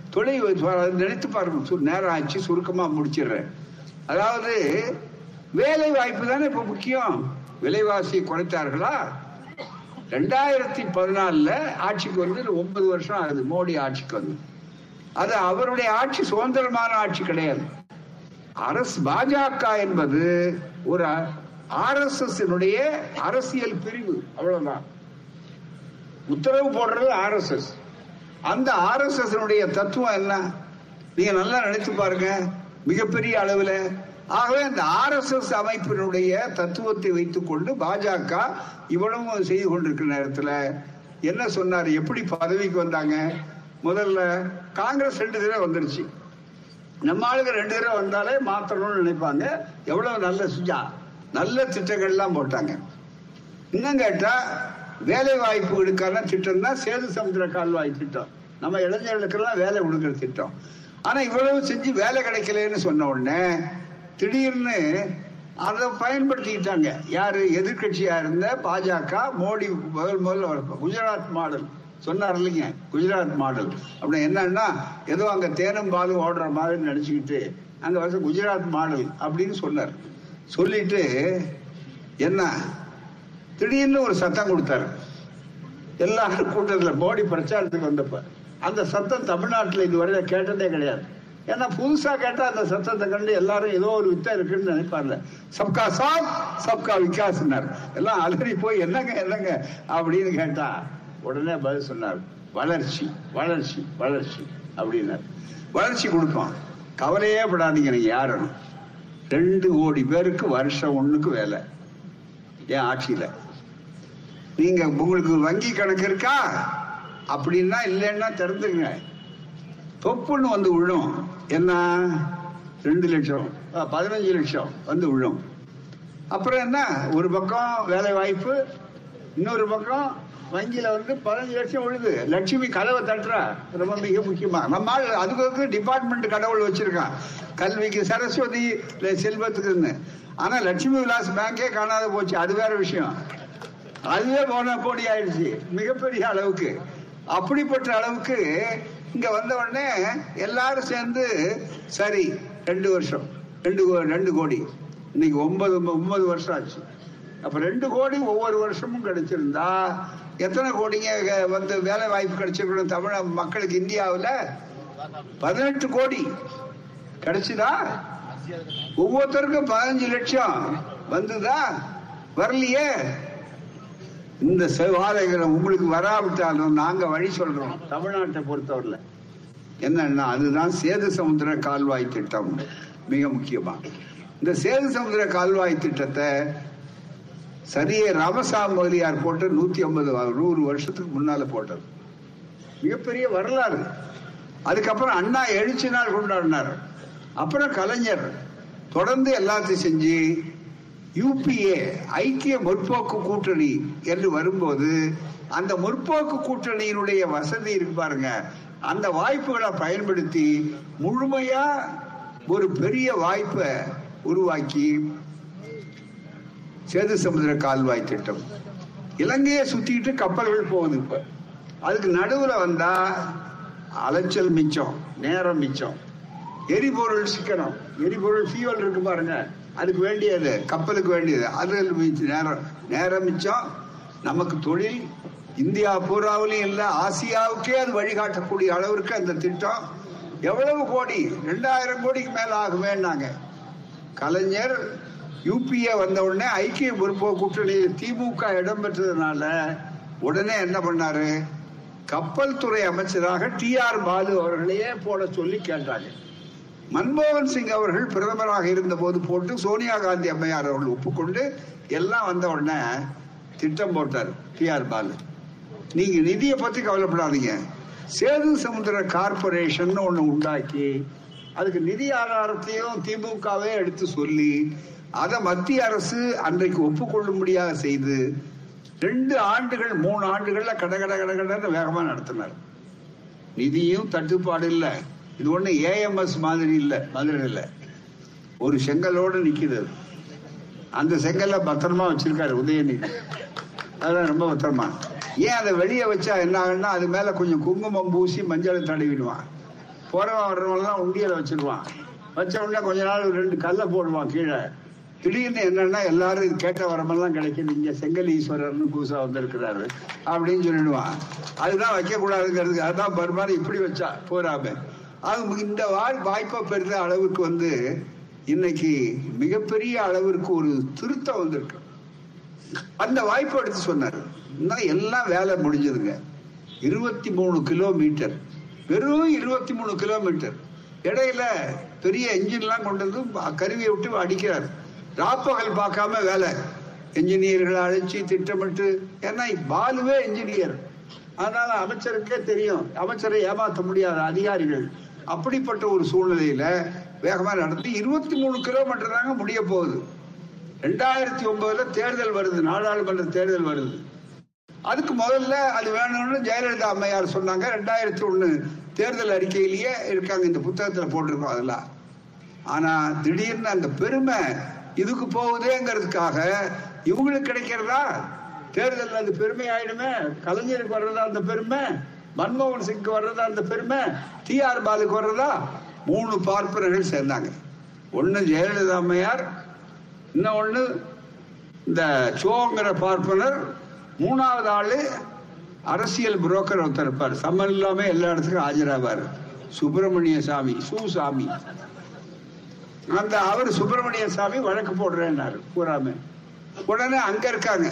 தொழில் நினைத்து பாருங்க. சு- நேரம் ஆச்சு சுருக்கமா முடிச்சிடுறேன். அதாவது வேலை வாய்ப்பு தானே இப்ப முக்கியம். விலைவாசி குறைத்தார்களா ரெண்டாயிரத்தி பதினாலுல ஆட்சிக்கு வந்து ஒன்பது வருஷம் ஆகுது மோடி ஆட்சிக்கு வந்து. அது அவருடைய ஆட்சி சுதந்திரமான ஆட்சி கிடையாது. அரசு பாஜக என்பது ஒரு ஆர்எஸ்எஸ் அரசியல் பிரிவு அவ்வளவுதான். உத்தரவு போடுறது ஆர்எஸ்எஸ். அந்த ஆர்எஸ்எஸ் தத்துவம் என்ன? நீங்க நல்லா நினைத்து பாருங்க. மிகப்பெரிய அளவில் ஆகவே அந்த ஆர்எஸ்எஸ் அமைப்பினுடைய தத்துவத்தை வைத்துக்கொண்டு பாஜக இவ்வளவு செய்து கொண்டிருக்கிற நேரத்தில் என்ன சொன்னார்? எப்படி பதவிக்கு வந்தாங்க? முதல்ல காங்கிரஸ் ரெண்டு தடவை வந்துருச்சு. நம்ம ஆளுங்க ரெண்டு தடவை வந்தாலே மாத்தணும்னு நினைப்பாங்க. எவ்வளவு நல்ல சுஜா நல்ல திட்டங்கள்லாம் போட்டாங்க. இன்னும் கேட்டா வேலை வாய்ப்புகளுக்கான திட்டம் தான் சேது சமுத்திர கால்வாய் திட்டம். நம்ம இளைஞர்களுக்கெல்லாம் வேலை கொடுக்கிற திட்டம். ஆனா இவ்வளவு செஞ்சு வேலை கிடைக்கலன்னு சொன்ன உடனே திடீர்னு அதை பயன்படுத்திக்கிட்டாங்க. யாரு? எதிர்க்கட்சியா இருந்த பாஜக மோடி முதல் முதல்ல குஜராத் மாடல். சொன்னார் இல்லைங்க குஜராத் மாடல். அப்படின்னு என்னன்னா ஏதோ அங்க தேனும் பாலும் ஓடுற மாதிரி நினைச்சுக்கிட்டு அங்க வருஷம் குஜராத் மாடல் அப்படின்னு சொன்னார். சொல்லிட்டு என்ன? திடீர்னு ஒரு சத்தம் கொடுத்தாரு. எல்லாரும் கூட்டத்தில் மோடி பிரச்சாரத்துக்கு வந்தப்ப அந்த சத்தம் தமிழ்நாட்டில் இதுவரை கேட்டதே கிடையாது. ஏன்னா புதுசா கேட்டா அந்த சத்தத்தை கண்டு எல்லாரும் ஏதோ ஒரு வித்தம் இருக்குன்னு நினைப்பார்ல. சப்கா சாப் சப்கா விகாஸ்னார் எல்லாம் அலறி போய் என்னங்க என்னங்க? அப்படின்னு கேட்டா உடனே பதில் சொன்னார் வளர்ச்சி வளர்ச்சி வளர்ச்சி அப்படின்னார். வளர்ச்சி கொடுப்போம் கவலையே படாதீங்க நீங்க யாரும் ரெண்டு கோடி பேருக்கு வருஷம் ஒண்ணுக்கு வேலை. ஏன் ஆட்சியில? நீங்க உங்களுக்கு வங்கி கணக்கு இருக்கா? அப்படின்னா இல்லைன்னா திறந்துங்க தொப்புன்னு வந்து விழும். என்ன? ரெண்டு லட்சம். பதினஞ்சு லட்சம் வந்து விழும். அப்புறம் என்ன? ஒரு பக்கம் வேலை வாய்ப்பு இன்னொரு பக்கம் வங்கியில வந்து பதினஞ்சு லட்சம் விழுது. லட்சுமி கதவை தட்டுறா. ரொம்ப மிக முக்கியமா. நம்ம அதுக்கு டிபார்ட்மெண்ட் கடவுள் வச்சிருக்கான். கல்விக்கு சரஸ்வதி செல்வத்துக்குன்னு. ஆனா லட்சுமி விலாஸ் பேங்கே காணாத போச்சு. அது வேற விஷயம். அதுவே போன கோடி ஆயிடுச்சு. மிகப்பெரிய அளவுக்கு. அப்படிப்பட்ட அளவுக்கு இங்க வந்த உடனே எல்லாரும் சேர்ந்து சரி ரெண்டு வருஷம் ரெண்டு கோ- ரெண்டு கோடி. இன்னைக்கு ஒன்பது ஒன்பது வருஷம் ஆச்சு. அப்ப ரெண்டு கோடி ஒவ்வொரு வருஷமும் கிடைச்சிருந்தா எத்தனை கோடிங்க வந்து வேலை வாய்ப்பு கிடைச்சிருக்கணும் தமிழ மக்களுக்கு இந்தியாவில்? பதினெட்டு கோடி. கிடைச்சுதா? ஒவ்வொருத்தருக்கும் பதினஞ்சு லட்சம். வந்துதா? வரலையே. இந்த செவ்வாழைகளை உங்களுக்கு வராவிட்டாலும் நாங்க வழி சொல்றோம். தமிழ்நாட்டை பொறுத்தவரையில. என்னன்னா அதுதான் சேது சமுத்திர கால்வாய் திட்டம். மிக முக்கியமா. இந்த சேது சமுத்திர கால்வாய் திட்டத்தை சரியே ராமசாமி முதலியார் போட்டு நூத்தி ஐம்பது நூறு வருஷத்துக்கு முன்னால போட்டது. மிகப்பெரிய வரலாறு. அதுக்கப்புறம் அண்ணா எழுச்சி நாள் கொண்டாடினார். அப்புறம் கலைஞர். தொடர்ந்து எல்லாத்தையும் செஞ்சு யூபிஏ ஐக்கிய முற்போக்கு கூட்டணி என்று வரும்போது அந்த முற்போக்கு கூட்டணியினுடைய வசதி இருக்கு பாருங்க. அந்த வாய்ப்புகளை பயன்படுத்தி முழுமையா ஒரு பெரிய வாய்ப்பை உருவாக்கி சேது சமுத்திர கால்வாய் திட்டம். இலங்கையை சுத்திட்டு கப்பல்கள் போகுது இப்ப. அதுக்கு நடுவுல வந்தா அலைச்சல் மிச்சம் நேரம் மிச்சம். எரிபொருள் சிக்கனம். எரிபொருள் ஃபியூவல் இருக்கு பாருங்க. அதுக்கு வேண்டியது கப்பலுக்கு வேண்டியது. அது மிச்சம் நேரம் நேரம் மிச்சம் நமக்கு தொழில் இந்தியா பூராவிலையும் இல்லை ஆசியாவுக்கே அது வழிகாட்டக்கூடிய அளவிற்கு அந்த திட்டம் எவ்வளவு கோடி? ரெண்டாயிரம் கோடிக்கு மேல ஆகுமேன்னாங்க. கலைஞர் யூபிஏ வந்த உடனே ஐக்கிய முற்போக்கு கூட்டணி திமுக இடம் பெற்றதுனால உடனே என்ன பண்ணாரு? கப்பல் துறை அமைச்சராக டி ஆர் பாலு அவர்களையே போட சொல்லி கேட்டாங்க மன்மோகன் சிங் அவர்கள் பிரதமராக இருந்த போது போட்டு சோனியா காந்தி அம்மையார் அவர்கள் ஒப்புக்கொண்டு எல்லாம் வந்த உடனே திட்டம் போட்டார் டி ஆர் பாலு. நீங்க நிதியை பத்தி கவலைப்படாதீங்க. சேது சமுத்திர கார்பரேஷன் ஒண்ணு உண்டாக்கி அதுக்கு நிதி ஆதாரத்தையும் திமுகவே எடுத்து சொல்லி அதை மத்திய அரசு அன்றைக்கு ஒப்புக்கொள்ளும்படியாக செய்து ரெண்டு ஆண்டுகள் மூணு ஆண்டுகள்ல கட கட கட கடன்னு வேகமா நடத்தினார். நிதியும் தட்டுப்பாடு இல்லை. இது ஒண்ணு ஏஎம்எஸ் மாதிரி இல்ல மதுரை இல்ல. ஒரு செங்கலோடு நிக்குது அந்த செங்கல்ல பத்திரமா வச்சிருக்காரு உதயநிதி அதான் ரொம்ப பத்திரமா. ஏன் அதை வெளியே வச்சா என்ன ஆகுன்னா அது மேல கொஞ்சம் குங்குமம் பூசி மஞ்சள் தடவிடுவான் போறவன் வர்றவன்லாம் உண்டியல வச்சிருவான். வச்ச உடனே கொஞ்ச நாள் ரெண்டு கல்லை போடுவான் கீழே. திடீர்னு என்னன்னா எல்லாரும் இது கேட்ட வரமெல்லாம் கிடைக்குது. இங்க செங்கல் ஈஸ்வரர்னு புதுசா வந்திருக்கிறாரு அப்படின்னு சொல்லிடுவான். அதுதான் வைக்க கூடாதுங்கிறதுக்கு அதான் பர்மான் இப்படி வச்சா போறாம. அது இந்த வாழ் வாய்ப்பை பெறுத அளவுக்கு வந்து இன்னைக்கு மிகப்பெரிய அளவிற்கு ஒரு திருத்தம் வந்திருக்கு. அந்த வாய்ப்பை எடுத்து சொன்னார். எல்லாம் வேலை முடிஞ்சதுங்க இருபத்தி மூணு கிலோமீட்டர். வெறும் இருபத்தி மூணு கிலோமீட்டர். இடையில பெரிய என்ஜின்லாம் கொண்டு வந்து கருவியை விட்டு அடிக்கிறார். ராப்பகல் பார்க்காம வேலை. என்ஜினியர்களை அழைச்சி திட்டமிட்டு ஏன்னா பாலுவே என்ஜினியர். அதனால அமைச்சருக்கே தெரியும். அமைச்சரை ஏமாற்ற முடியாத அதிகாரிகள். அப்படிப்பட்ட ஒரு சூழ்நிலையில வேகமா நடந்து இருபத்தி மூணு கிலோமீட்டர் தாங்க முடிய போகுது. ரெண்டாயிரத்தி ஒன்பதுல தேர்தல் வருது நாடாளுமன்ற தேர்தல் வருது. அதுக்கு முதல்ல அது வேணும்னு ஜெயலலிதா அம்மையார் சொன்னாங்க. ரெண்டாயிரத்தி ஒண்ணு தேர்தல் அறிக்கையிலேயே இருக்காங்க இந்த புத்தகத்துல போட்டிருக்கோம் அதெல்லாம். ஆனா திடீர்னு அந்த பெருமை இதுக்கு போகுதேங்கிறதுக்காக இவங்களுக்கு கிடைக்கிறதா? தேர்தல் அந்த பெருமை ஆயிடுமே கலைஞருக்கு வர்றதா அந்த பெருமை? மன்மோகன் சிங்க்கு வர்றதா அந்த பெருமை? டி ஆர் பாலுக்கு வர்றதா? மூணு பார்ப்பனர்கள் சேர்ந்தாங்க. ஒன்று ஜெயலலிதா அம்மையார் இன்னும் ஒண்ணு இந்த சோங்கிற பார்ப்பனர் மூணாவது ஆளு அரசியல் புரோக்கர் ஒருத்தர் இருப்பார். சம்மன் இல்லாம எல்லா இடத்துக்கும் ஆஜராவார். சுப்பிரமணிய சாமி சு சாமி. அந்த அவர் சுப்பிரமணிய சாமி வழக்கு போடுறேன்னாரு பூராமே. உடனே அங்க இருக்காங்க.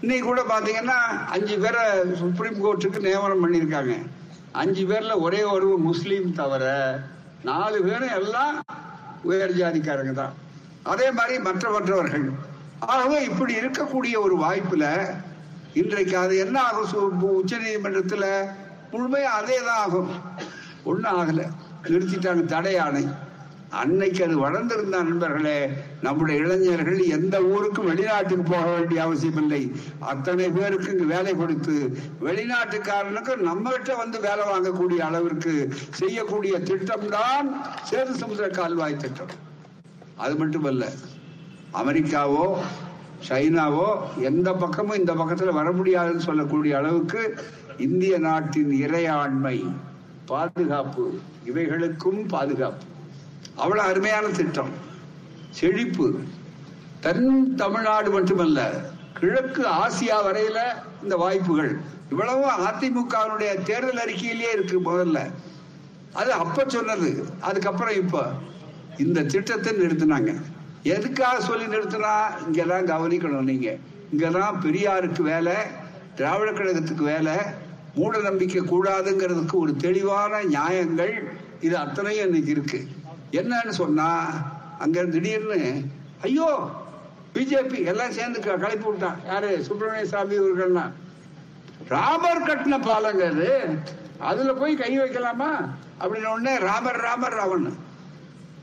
இன்னைக்கு கூட பாத்தீங்கன்னா அஞ்சு பேரை சுப்ரீம் கோர்ட்டுக்கு நியமனம் பண்ணியிருக்காங்க. அஞ்சு பேர்ல ஒரே ஒரு முஸ்லீம் தவிர நாலு பேரும் எல்லாம் உயர் ஜாதிக்காரங்க தான். அதே மாதிரி மற்ற மற்றவர்கள். ஆகவே இப்படி இருக்கக்கூடிய ஒரு வாய்ப்புல இன்றைக்கு அது என்ன ஆகும்? உச்ச நீதிமன்றத்துல முழுமையா அதே தான் ஆகும். ஒன்றும் ஆகல. நிறுத்திட்டாங்க தடை ஆணை அன்னைக்கு அது வளர்ந்திருந்த நண்பர்களே நம்முடைய இளைஞர்கள் எந்த ஊருக்கும் வெளிநாட்டுக்கு போக வேண்டிய அவசியம் இல்லை அத்தனை பேருக்கு இங்கு வேலை கொடுத்து வெளிநாட்டுக்காரனுக்கு நம்மகிட்ட வந்து வேலை வாங்கக்கூடிய அளவிற்கு செய்யக்கூடிய திட்டம் தான் சேது சமுத்திர கால்வாய் திட்டம். அது மட்டுமல்ல அமெரிக்காவோ சைனாவோ எந்த பக்கமும் இந்த பக்கத்துல வர முடியாதுன்னு சொல்லக்கூடிய அளவுக்கு இந்திய நாட்டின் இறையாண்மை பாதுகாப்பு இவைகளுக்கும் பாதுகாப்பு. அவ்வளவு அருமையான திட்டம். செழிப்பு. தன் தமிழ்நாடு மட்டுமல்ல கிழக்கு ஆசியா வரையில இந்த வாய்ப்புகள். இவ்வளவு அதிமுகவினுடைய தேர்தல் அறிக்கையிலேயே இருக்கு முதல்ல. அது அப்ப சொன்னது அதுக்கப்புறம் இப்ப. இந்த திட்டத்தை நிறுத்தினாங்க. எதுக்காக சொல்லி நிறுத்தினா இங்கெல்லாம் கவனிக்கணும் நீங்க. இங்கெல்லாம் பெரியாருக்கு வேலை திராவிட கழகத்துக்கு வேலை மூட நம்பிக்கை கூடாதுங்கிறதுக்கு ஒரு தெளிவான நியாயங்கள் இது அத்தனையும் இன்னைக்கு இருக்கு. என்னன்னு சொன்னா அங்க திடீர்னு ஐயோ பிஜேபி எல்லாம் சேர்ந்து க- கலைப்பு விட்டான் யாரு? சுப்பிரமணிய சாமி இவர்கள்னா ராமர் கட்டின பாலங்கிறது அதுல போய் கை வைக்கலாமா? அப்படின்னு உடனே ராமர் ராமர் ராவன்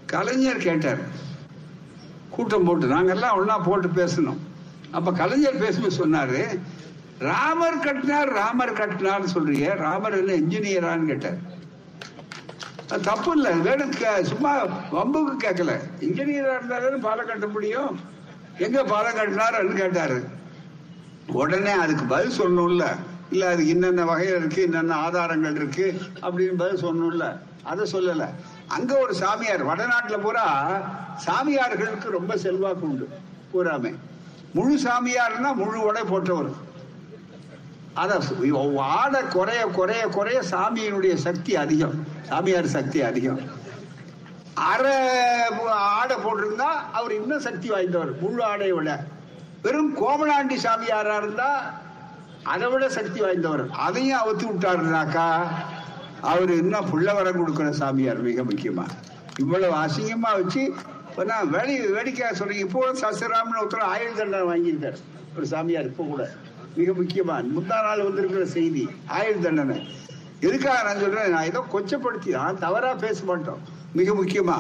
கலைஞர் கேட்டார். கூட்டம் போட்டு நாங்கெல்லாம் ஒன்னா போட்டு பேசணும். அப்ப கலைஞர் பேசும்போது சொன்னாரு ராமர் கட்டினார் ராமர் கட்டினார்னு சொல்றீங்க ராமர் என்ன இன்ஜினியரான்னு கேட்டார். தப்பு இல்ல. வேணும் கே- சும்மா வம்புக்கு கேட்கல இன்ஜினியரா இருந்தாலும் பாலம் கட்ட முடியும். எங்க பாலம் கட்டினாருன்னு கேட்டாரு. உடனே அதுக்கு பதில் சொல்லணும்ல. இல்ல அது என்னென்ன வகையில் இருக்கு என்னென்ன ஆதாரங்கள் இருக்கு அப்படின்னு பதில் சொல்லணும்ல. அதை சொல்லல. அங்க ஒரு சாமியார் வடநாட்டுல பூரா சாமியார்களுக்கு ரொம்ப செல்வாக்கு உண்டு. பூராமே. முழு சாமியார்னா முழு உடை போட்டவர். அதை ஆடை குறைய குறைய குறைய சாமியினுடைய சக்தி அதிகம். சாமியார் சக்தி அதிகம். அரை ஆடை போட்டிருந்தா அவர் இன்னும் சக்தி வாய்ந்தவர். முழு ஆடையை விட. வெறும் கோமலாண்டி சாமியாரா இருந்தா அதை விட சக்தி வாய்ந்தவர். அதையும் அவுத்து விட்டாருனாக்கா அவர் இன்னும் புள்ள வரம் கொடுக்கிற சாமியார் மிக முக்கியமா. இவ்வளவு அசிங்கமா வச்சு நான் வேடி வேடிக்கை சொல்றீங்க இப்போ சசராமன் ஒருத்தர் ஆயுள் தண்டனை வாங்கியிருக்காரு. ஒரு சாமியார் இப்போ கூட. மிக முக்கியமா முந்தா நாள் வந்திருக்கிற செய்தி ஆயுள் தண்டனை. எதுக்காக நான் சொல்றேன்? நான் ஏதோ கொச்சப்படுத்தி நான் தவறா பேச மாட்டோம். மிக முக்கியமா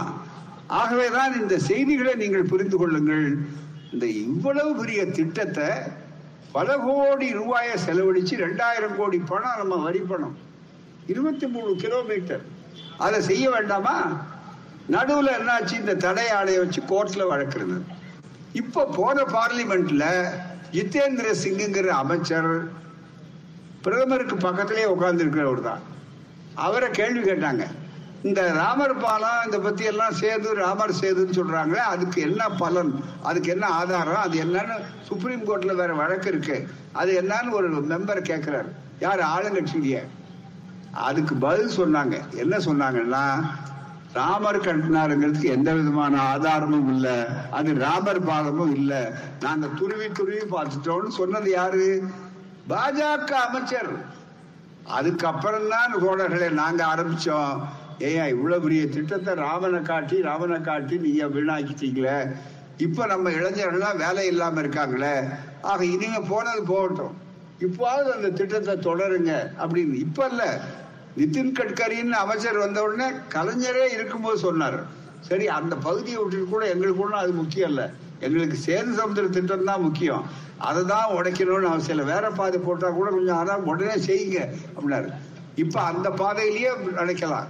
ஆகவேதான் இந்த செய்திகளை நீங்கள் புரிந்து கொள்ளுங்கள். இந்த இவ்வளவு பெரிய திட்டத்தை பல கோடி ரூபாயை செலவழிச்சு ரெண்டாயிரம் கோடி பணம் நம்ம வரி பணம். இருபத்தி மூணு கிலோமீட்டர் அதை செய்ய வேண்டாமா? நடுவில் என்னாச்சு? இந்த தடை ஆணையை வச்சு கோர்ட்ல வழக்குறது. இப்ப போன பார்லிமெண்ட்ல ஜித்தேந்திர சிங்குங்கிற அமைச்சர் பிரதமருக்கு பக்கத்திலே உட்கார்ந்துருக்கிறவர் தான் அவரை கேள்வி கேட்டாங்க. இந்த ராமர் பாலம் இந்த பத்தி எல்லாம் சேது ராமர் சேதுன்னு சொல்றாங்களே அதுக்கு என்ன பலன்? அதுக்கு என்ன ஆதாரம்? அது என்னன்னு சுப்ரீம் கோர்ட்ல வேற வழக்கு இருக்கு. அது என்னன்னு ஒரு மெம்பர் கேட்குறாரு யார்? ஆளுங்கட்சிங்க அதுக்கு பதில் சொன்னாங்க. என்ன சொன்னாங்கன்னா ராமர் கட்டினாருங்கிறதுக்கு எந்த விதமான ஆதாரமும் இல்ல. அது ராமர் பாலமும் இல்ல. நாங்க துருவி துருவி பார்த்துட்டோம்னு சொன்னது யாரு? பாஜக அமைச்சர். அதுக்கப்புறம் தான் தோழர்களை நாங்க ஆரம்பிச்சோம். ஏன் இவ்வளவு பெரிய திட்டத்தை ராமனை காட்டி ராமனை காட்டி நீங்க வீணாக்கிட்டீங்களே. இப்ப நம்ம இளைஞர்கள்லாம் வேலை இல்லாம இருக்காங்களே. ஆக இனிமே போனது போகட்டும். இப்போது அந்த திட்டத்தை தொடருங்க அப்படின்னு. இப்ப இல்ல. நிதின் கட்கரின்னு அமைச்சர் வந்த உடனே கலைஞரே இருக்கும்போது சொன்னார். சரி அந்த பகுதியை விட்டுட்டு கூட எங்களுக்கு ஒன்றும் அது முக்கியம் இல்ல. எங்களுக்கு சேது சமுத்திர திட்டம் தான் முக்கியம். அதை தான் உடைக்கணும்னு அவசியம் இல்லை. வேற பாதை போட்டா கூட கொஞ்சம் அதான் உடனே செய்யுங்க அப்படின்னாரு. இப்ப அந்த பாதையிலேயே நினைக்கலாம்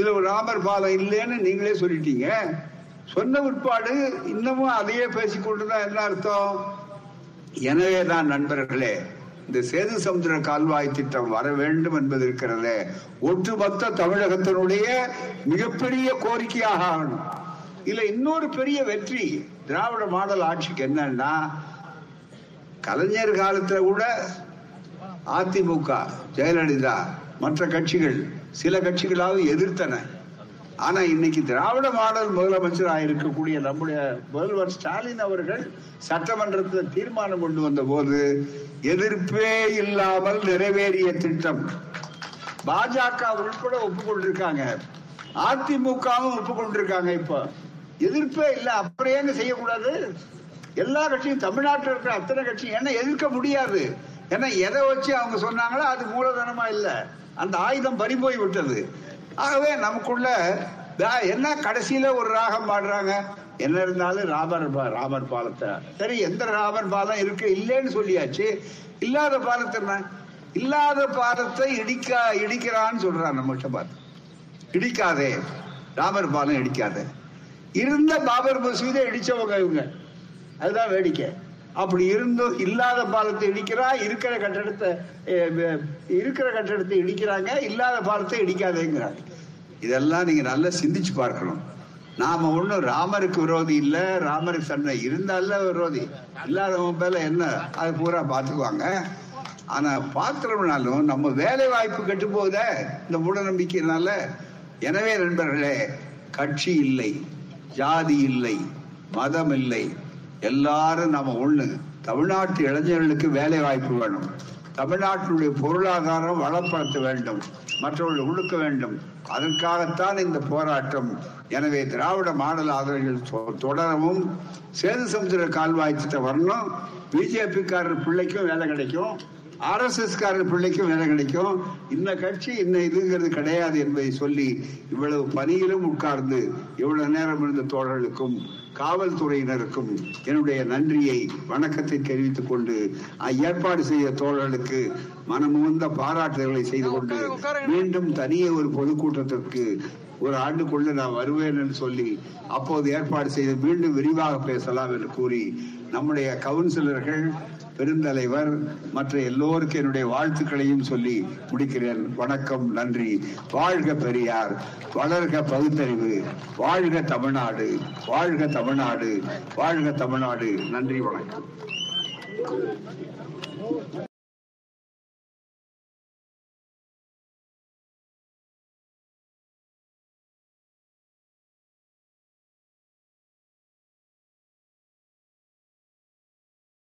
இது ராமர் பாதை இல்லைன்னு நீங்களே சொல்லிட்டீங்க. சொன்ன உட்பாடு இன்னமும் அதையே பேசிக்கொண்டுதான் என்ன அர்த்தம்? எனவே தான் நண்பர்களே இந்த சேது சமுத்திர கால்வாய் திட்டம் வர வேண்டும் என்பது இருக்கிறதே. ஒட்டுமொத்த தமிழகத்தினுடைய மிகப்பெரிய கோரிக்கையாக ஆகணும். இதுல இன்னொரு பெரிய வெற்றி திராவிட மாடல் ஆட்சிக்கு என்னன்னா கலைஞர் காலத்துல கூட அதிமுக ஜெயலலிதா மற்ற கட்சிகள் சில கட்சிகளாவது எதிர்த்தன. ஆனா இன்னைக்கு திராவிட மாடல் முதலமைச்சராக இருக்கக்கூடிய நம்முடைய முதல்வர் ஸ்டாலின் அவர்கள் சட்டமன்றத்தில் தீர்மானம் கொண்டு வந்த போது எதிர்ப்பே இல்லாமல் நிறைவேறிய திட்டம். பாஜக உட்பட ஒப்புக்கொண்டிருக்காங்க. அதிமுகவும் ஒப்புக்கொண்டிருக்காங்க இப்ப. எதிர்ப்பே இல்ல அப்புறம் ஏங்க செய்யக்கூடாது. எல்லா கட்சியும் தமிழ்நாட்டில் இருக்கிற அத்தனை கட்சியும் ஏன்னா எதிர்க்க முடியாது. ஏன்னா எதை வச்சு அவங்க சொன்னாங்களோ அது மூலதனமா இல்ல. அந்த ஆயுதம் பறி போய் விட்டது. ஆகவே நமக்குள்ள என்ன கடைசியில ஒரு ராகம் பாடுறாங்க? என்ன இருந்தாலும் ராமர் பா- ராமர் பாலத்தை சரி எந்த ராமர் பாலம் இருக்கு? இல்லைன்னு சொல்லியாச்சு. இல்லாத பாலத்தை என்ன? இல்லாத பாலத்தை இடிக்க இடிக்கிறான்னு சொல்றான் நம்மகிட்ட பார்த்து இடிக்காதே. ராமர் பாலம் இடிக்காதே. இருந்த பாபர் மசூதியை இடிச்சவங்க இவங்க. அதுதான் வேடிக்கை. அப்படி இருந்தும் இல்லாத பாலத்தை இடிக்கிறா இருக்கிற கட்டடத்தை இருக்கிற கட்டடத்தை இடிக்கிறாங்க இல்லாத பாலத்தை இடிக்காதேங்கிறாங்க. இதெல்லாம் நீங்க நல்லா சிந்திச்சு பார்க்கணும். நாம ஒண்ணும் ராமருக்கு விரோதி இல்ல ராமருக்கு சண்டை இருந்தால விரோதி. இல்லாதவங்க பேல என்ன அது பூரா பாத்துக்குவாங்க ஆனா பாத்திரம்னாலும் நம்ம வேலை வாய்ப்பு கெட்டு போத இந்த மூட நம்பிக்கையினால எனவே நண்பர்களே கட்சி இல்லை ஜாதி இல்லை மதம் இல்லை எல்லாரும் நம்ம ஒண்ணு. தமிழ்நாட்டு இளைஞர்களுக்கு வேலை வாய்ப்பு வேணும். தமிழ்நாட்டினுடைய பொருளாதாரம் வளப்படுத்த வேண்டும். மற்றவர்கள் உழுக்க வேண்டும். அதற்காகத்தான் இந்த போராட்டம். எனவே திராவிட மாடல் ஆதரவுகள் தொ- தொடரவும் சேது சமுதிர கால்வாய் திட்டம் வரணும். பிஜேபிக்காரர் பிள்ளைக்கும் வேலை கிடைக்கும். ஆர்எஸ்எஸ்காரர் பிள்ளைக்கும் வேலை கிடைக்கும். இந்த கட்சி இந்த இதுங்கிறது கிடையாது என்பதை சொல்லி இவ்வளவு பணியிலும் உட்கார்ந்து இவ்வளவு நேரம் இருந்த தோழர்களுக்கும் காவல்துறையினருக்கும் என்னுடைய நன்றியை வணக்கத்தை தெரிவித்துக் கொண்டு ஏற்பாடு செய்த தோழர்களுக்கு மனமுந்த பாராட்டுதல்களை செய்து கொண்டு மீண்டும் தனியே ஒரு பொதுக்கூட்டத்திற்கு ஒரு ஆண்டுக்குள்ள நான் வருவேன் என்று சொல்லி அப்போது ஏற்பாடு செய்து மீண்டும் விரிவாக பேசலாம் என்று கூறி நம்முடைய கவுன்சிலர்கள் பெருந்தலைவர் மற்ற எல்லோருக்கும் என்னுடைய வாழ்த்துக்களையும் சொல்லி முடிக்கிறேன். வணக்கம் நன்றி. வாழ்க பெரியார். வளர்க பகுத்தறிவு. வாழ்க தமிழ்நாடு. வாழ்க தமிழ்நாடு. வாழ்க தமிழ்நாடு. நன்றி வணக்கம்.